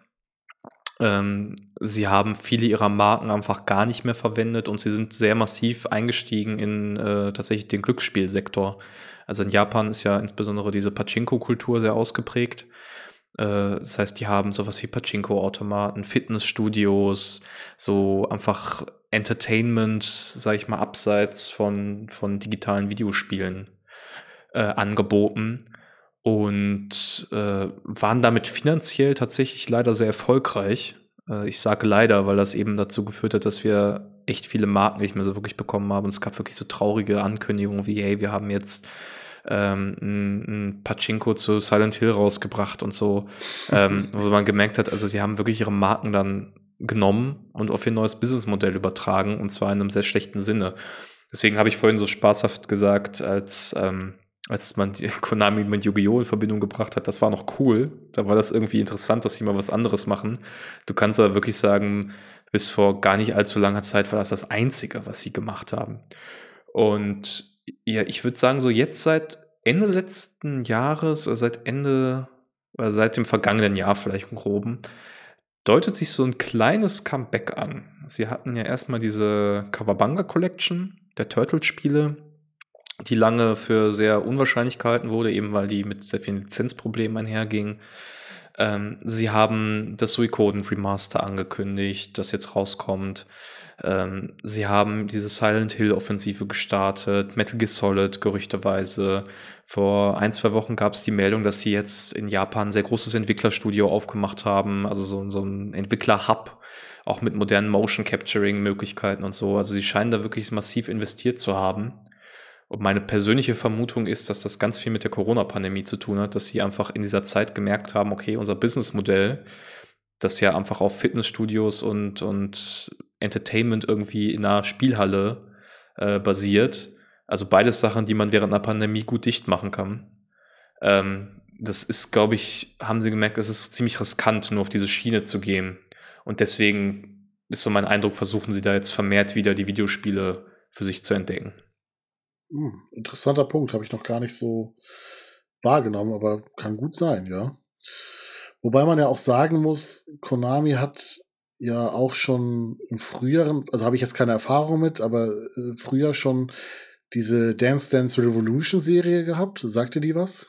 Ähm, sie haben viele ihrer Marken einfach gar nicht mehr verwendet und sie sind sehr massiv eingestiegen in äh, tatsächlich den Glücksspielsektor. Also in Japan ist ja insbesondere diese Pachinko-Kultur sehr ausgeprägt. Äh, das heißt, die haben sowas wie Pachinko-Automaten, Fitnessstudios, so einfach Entertainment, sag ich mal, abseits von, von digitalen Videospielen äh, angeboten und äh, waren damit finanziell tatsächlich leider sehr erfolgreich. Äh, ich sage leider, weil das eben dazu geführt hat, dass wir echt viele Marken nicht mehr so wirklich bekommen haben. Und es gab wirklich so traurige Ankündigungen wie, hey, wir haben jetzt ähm, ein, ein Pachinko zu Silent Hill rausgebracht und so, ähm, wo man gemerkt hat, also sie haben wirklich ihre Marken dann genommen und auf ihr neues Businessmodell übertragen und zwar in einem sehr schlechten Sinne. Deswegen habe ich vorhin so spaßhaft gesagt, als ähm, als man Konami mit Yu-Gi-Oh! in Verbindung gebracht hat, das war noch cool. Da war das irgendwie interessant, dass sie mal was anderes machen. Du kannst aber wirklich sagen, bis vor gar nicht allzu langer Zeit war das das Einzige, was sie gemacht haben. Und ja, ich würde sagen, so jetzt seit Ende letzten Jahres, oder seit Ende, oder seit dem vergangenen Jahr vielleicht im Groben, deutet sich so ein kleines Comeback an. Sie hatten ja erstmal diese Kawabanga Collection der Turtle-Spiele, die lange für sehr unwahrscheinlich gehalten wurde, eben weil die mit sehr vielen Lizenzproblemen einherging. Ähm, sie haben das Suikoden Remaster angekündigt, das jetzt rauskommt. Ähm, sie haben diese Silent Hill Offensive gestartet, Metal Gear Solid gerüchteweise. Vor ein, zwei Wochen gab es die Meldung, dass sie jetzt in Japan ein sehr großes Entwicklerstudio aufgemacht haben, also so, so ein Entwickler-Hub, auch mit modernen Motion Capturing Möglichkeiten und so. Also sie scheinen da wirklich massiv investiert zu haben. Und meine persönliche Vermutung ist, dass das ganz viel mit der Corona-Pandemie zu tun hat, dass sie einfach in dieser Zeit gemerkt haben, okay, unser Businessmodell, das ja einfach auf Fitnessstudios und, und Entertainment irgendwie in einer Spielhalle äh, basiert, also beides Sachen, die man während einer Pandemie gut dicht machen kann. Ähm, das ist, glaube ich, haben sie gemerkt, es ist ziemlich riskant, nur auf diese Schiene zu gehen. Und deswegen ist so mein Eindruck, versuchen sie da jetzt vermehrt wieder die Videospiele für sich zu entdecken. Hm, interessanter Punkt, habe ich noch gar nicht so wahrgenommen, aber kann gut sein, ja. Wobei man ja auch sagen muss, Konami hat ja auch schon im früheren, also habe ich jetzt keine Erfahrung mit, aber äh, früher schon diese Dance Dance Revolution Serie gehabt. Sagt ihr die was?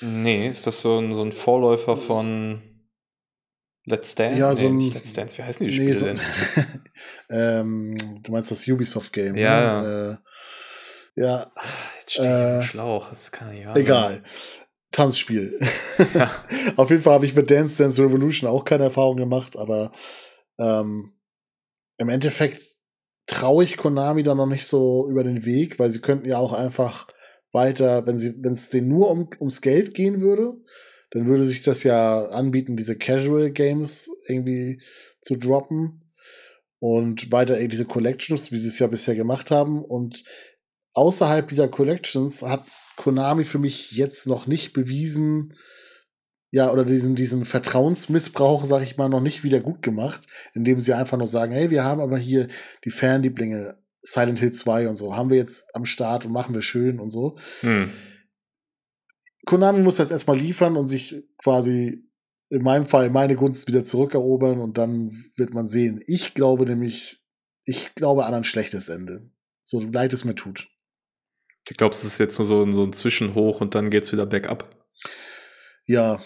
Nee, ist das so ein, so ein Vorläufer von Let's Dance? Ja, so ein. Let's Dance, wie heißen die Spiele Nee, so, denn? ähm, du meinst das Ubisoft-Game, Ja. ne? Ja, Jetzt stehe ich äh, dem Schlauch, das kann wahr egal. Tanzspiel. Ja. Auf jeden Fall habe ich mit Dance Dance Revolution auch keine Erfahrung gemacht, aber ähm, im Endeffekt traue ich Konami da noch nicht so über den Weg, weil sie könnten ja auch einfach weiter, wenn sie, wenn es denen nur um, ums Geld gehen würde, dann würde sich das ja anbieten, diese Casual Games irgendwie zu droppen und weiter diese Collections, wie sie es ja bisher gemacht haben. Und außerhalb dieser Collections hat Konami für mich jetzt noch nicht bewiesen, ja, oder diesen, diesen Vertrauensmissbrauch, sag ich mal, noch nicht wieder gut gemacht, indem sie einfach nur sagen, hey, wir haben aber hier die Fanlieblinge, Silent Hill 2 und so, haben wir jetzt am Start und machen wir schön und so. Hm. Konami muss jetzt erstmal liefern und sich quasi in meinem Fall meine Gunst wieder zurückerobern und dann wird man sehen. Ich glaube nämlich, ich glaube an ein schlechtes Ende. So leid es mir tut. Ich glaube, es ist jetzt nur so ein, so ein Zwischenhoch und dann geht's wieder bergab. Ja,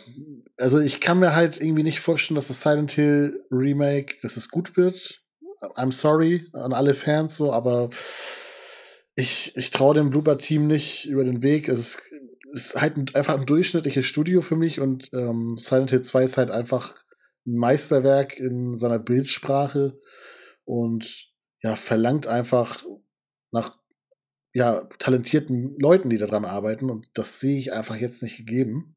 also ich kann mir halt irgendwie nicht vorstellen, dass das Silent Hill Remake, dass es gut wird. I'm sorry an alle Fans so, aber ich, ich traue dem Blooper-Team nicht über den Weg. Es ist, es ist halt ein, einfach ein durchschnittliches Studio für mich und ähm, Silent Hill 2 ist halt einfach ein Meisterwerk in seiner Bildsprache und ja, verlangt einfach nach ja, talentierten Leuten, die daran arbeiten und das sehe ich einfach jetzt nicht gegeben.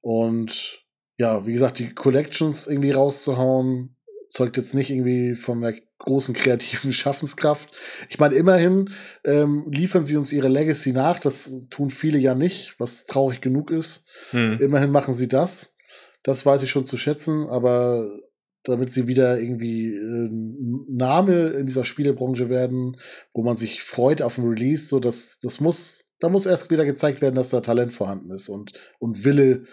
Und ja, wie gesagt, die Collections irgendwie rauszuhauen, zeugt jetzt nicht irgendwie von der großen kreativen Schaffenskraft. Ich meine, immerhin ähm, liefern sie uns ihre Legacy nach. Das tun viele ja nicht, was traurig genug ist. Hm. Immerhin machen sie das. Das weiß ich schon zu schätzen, aber damit sie wieder irgendwie äh, ein Name in dieser Spielebranche werden, wo man sich freut auf ein Release, so dass das muss, da muss erst wieder gezeigt werden, dass da Talent vorhanden ist und, und Wille,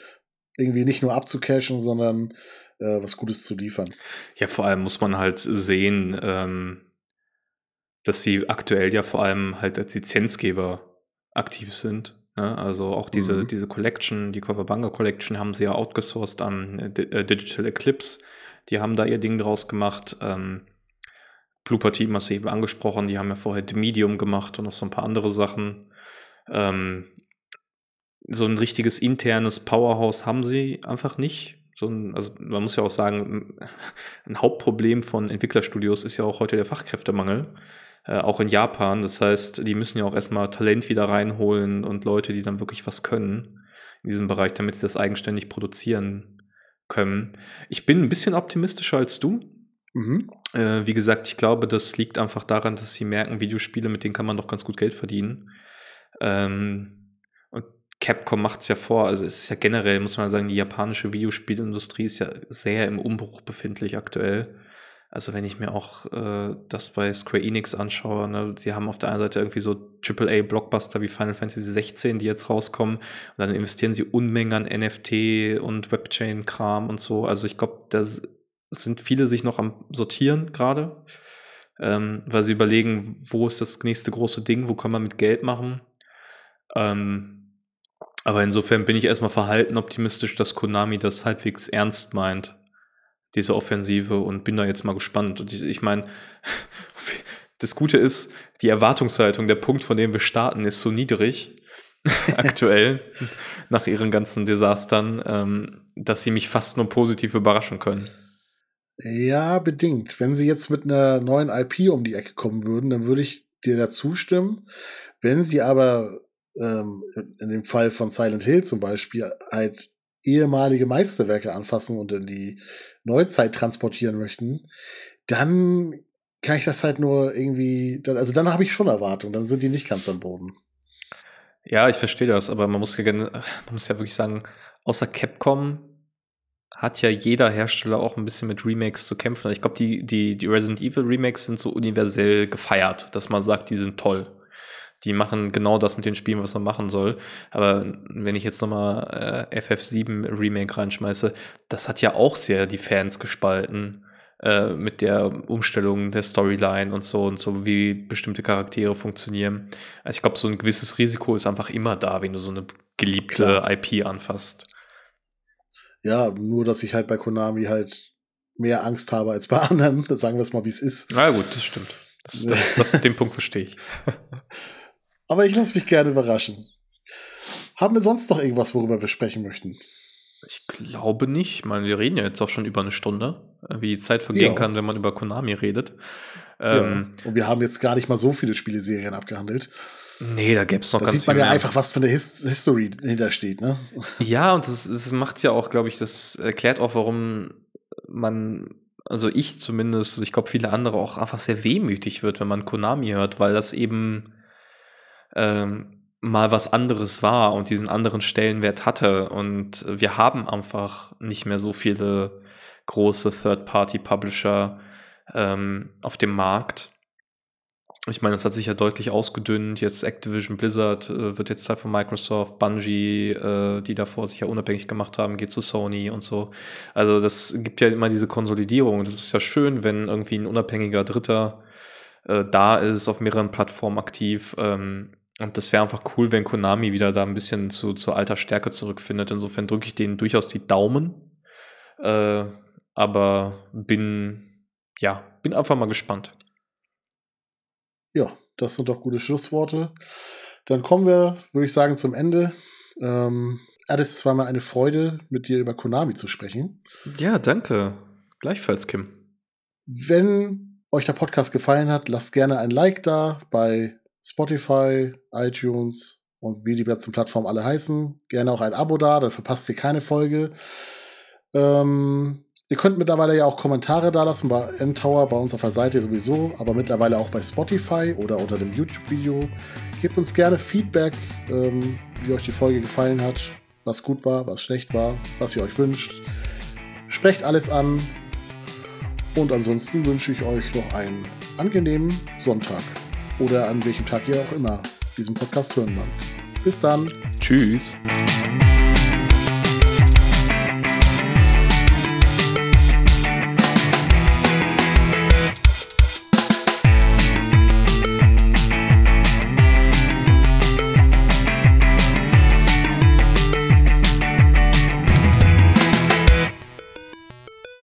irgendwie nicht nur abzucashen, sondern äh, was Gutes zu liefern. Ja, vor allem muss man halt sehen, ähm, dass sie aktuell ja vor allem halt als Lizenzgeber aktiv sind. Ne? Also auch diese, Mhm. diese Collection, die Coverbanga Collection haben sie ja outgesourced an äh, äh, Digital Eclipse. Die haben da ihr Ding draus gemacht. Ähm, Blooper Team hast du eben angesprochen, die haben ja vorher The Medium gemacht und noch so ein paar andere Sachen. Ähm, so ein richtiges internes Powerhouse haben sie einfach nicht. So ein, also man muss ja auch sagen, ein Hauptproblem von Entwicklerstudios ist ja auch heute der Fachkräftemangel, äh, auch in Japan. Das heißt, die müssen ja auch erstmal Talent wieder reinholen und Leute, die dann wirklich was können in diesem Bereich, damit sie das eigenständig produzieren können. Ich bin ein bisschen optimistischer als du. Mhm. Äh, wie gesagt, ich glaube, das liegt einfach daran, dass sie merken, Videospiele, mit denen kann man doch ganz gut Geld verdienen. Ähm, und Capcom macht es ja vor, also es ist ja generell, muss man sagen, die japanische Videospielindustrie ist ja sehr im Umbruch befindlich aktuell. Also wenn ich mir auch äh, das bei Square Enix anschaue, ne, sie haben auf der einen Seite irgendwie so AAA-Blockbuster wie Final Fantasy 16, die jetzt rauskommen, und dann investieren sie Unmengen an NFT und Webchain-Kram und so. Also ich glaube, da sind viele sich noch am Sortieren gerade, ähm, weil sie überlegen, wo ist das nächste große Ding, wo kann man mit Geld machen. Ähm, aber insofern bin ich erstmal verhalten optimistisch, dass Konami das halbwegs ernst meint, diese Offensive, und bin da jetzt mal gespannt. Und ich, ich meine, das Gute ist, die Erwartungshaltung, der Punkt, von dem wir starten, ist so niedrig aktuell nach ihren ganzen Desastern, ähm, dass sie mich fast nur positiv überraschen können. Ja, bedingt. Wenn sie jetzt mit einer neuen IP um die Ecke kommen würden, dann würde ich dir da zustimmen. Wenn sie aber ähm, in dem Fall von Silent Hill zum Beispiel halt ehemalige Meisterwerke anfassen und in die Neuzeit transportieren möchten, dann kann ich das halt nur irgendwie, also dann habe ich schon Erwartungen, dann sind die nicht ganz am Boden. Ja, ich verstehe das, aber man muss ja, man muss ja wirklich sagen, außer Capcom hat ja jeder Hersteller auch ein bisschen mit Remakes zu kämpfen. Ich glaube, die, die, die Resident Evil Remakes sind so universell gefeiert, dass man sagt, die sind toll. Die machen genau das mit den Spielen, was man machen soll. Aber wenn ich jetzt nochmal äh, FF7 Remake reinschmeiße, das hat ja auch sehr die Fans gespalten. äh, mit der Umstellung der Storyline und so und so, wie bestimmte Charaktere funktionieren. Also ich glaube, so ein gewisses Risiko ist einfach immer da, wenn du so eine geliebte Klar. IP anfasst. Ja, nur dass ich halt bei Konami halt mehr Angst habe als bei anderen. Sagen wir es mal, wie es ist. Na gut, das stimmt. Das, das, das, den Punkt verstehe ich. Aber ich lasse mich gerne überraschen. Haben wir sonst noch irgendwas, worüber wir sprechen möchten? Ich glaube nicht. Ich meine, wir reden ja jetzt auch schon über eine Stunde, wie die Zeit vergehen ja. kann, wenn man über Konami redet. Ähm, ja. Und wir haben jetzt gar nicht mal so viele Spieleserien abgehandelt. Nee, da gäbe es noch da ganz sieht man ja einfach, was für eine Hist History hintersteht, ne? Ja, und das, das macht ja auch, glaube ich, das erklärt auch, warum man, also ich zumindest, ich glaube viele andere auch einfach sehr wehmütig wird, wenn man Konami hört, weil das eben ähm, mal was anderes war und diesen anderen Stellenwert hatte. Und wir haben einfach nicht mehr so viele große Third-Party-Publisher ähm, auf dem Markt. Ich meine, das hat sich ja deutlich ausgedünnt. Jetzt Activision Blizzard äh, wird jetzt Teil von Microsoft, Bungie, äh, die davor sich ja unabhängig gemacht haben, geht zu Sony und so. Also das gibt ja immer diese Konsolidierung. Das ist ja schön, wenn irgendwie ein unabhängiger Dritter äh, da ist, auf mehreren Plattformen aktiv. Ähm, und das wäre einfach cool, wenn Konami wieder da ein bisschen zu, zu alter Stärke zurückfindet. Insofern drücke ich denen durchaus die Daumen. Äh, aber bin, ja, bin einfach mal gespannt. Ja, das sind doch gute Schlussworte. Dann kommen wir, würde ich sagen, zum Ende. Ähm, Alice, es war mal eine Freude, mit dir über Konami zu sprechen. Ja, danke. Gleichfalls, Kim. Wenn euch der Podcast gefallen hat, lasst gerne ein Like da bei Spotify, iTunes und wie die ganzen Plattformen alle heißen. Gerne auch ein Abo da, dann verpasst ihr keine Folge. Ähm, ihr könnt mittlerweile ja auch Kommentare da lassen bei N-Tower, bei uns auf der Seite sowieso, aber mittlerweile auch bei Spotify oder unter dem YouTube-Video. Gebt uns gerne Feedback, ähm, wie euch die Folge gefallen hat, was gut war, was schlecht war, was ihr euch wünscht. Sprecht alles an. Und ansonsten wünsche ich euch noch einen angenehmen Sonntag oder an welchem Tag ihr auch immer diesen Podcast hören wollt. Bis dann. Tschüss.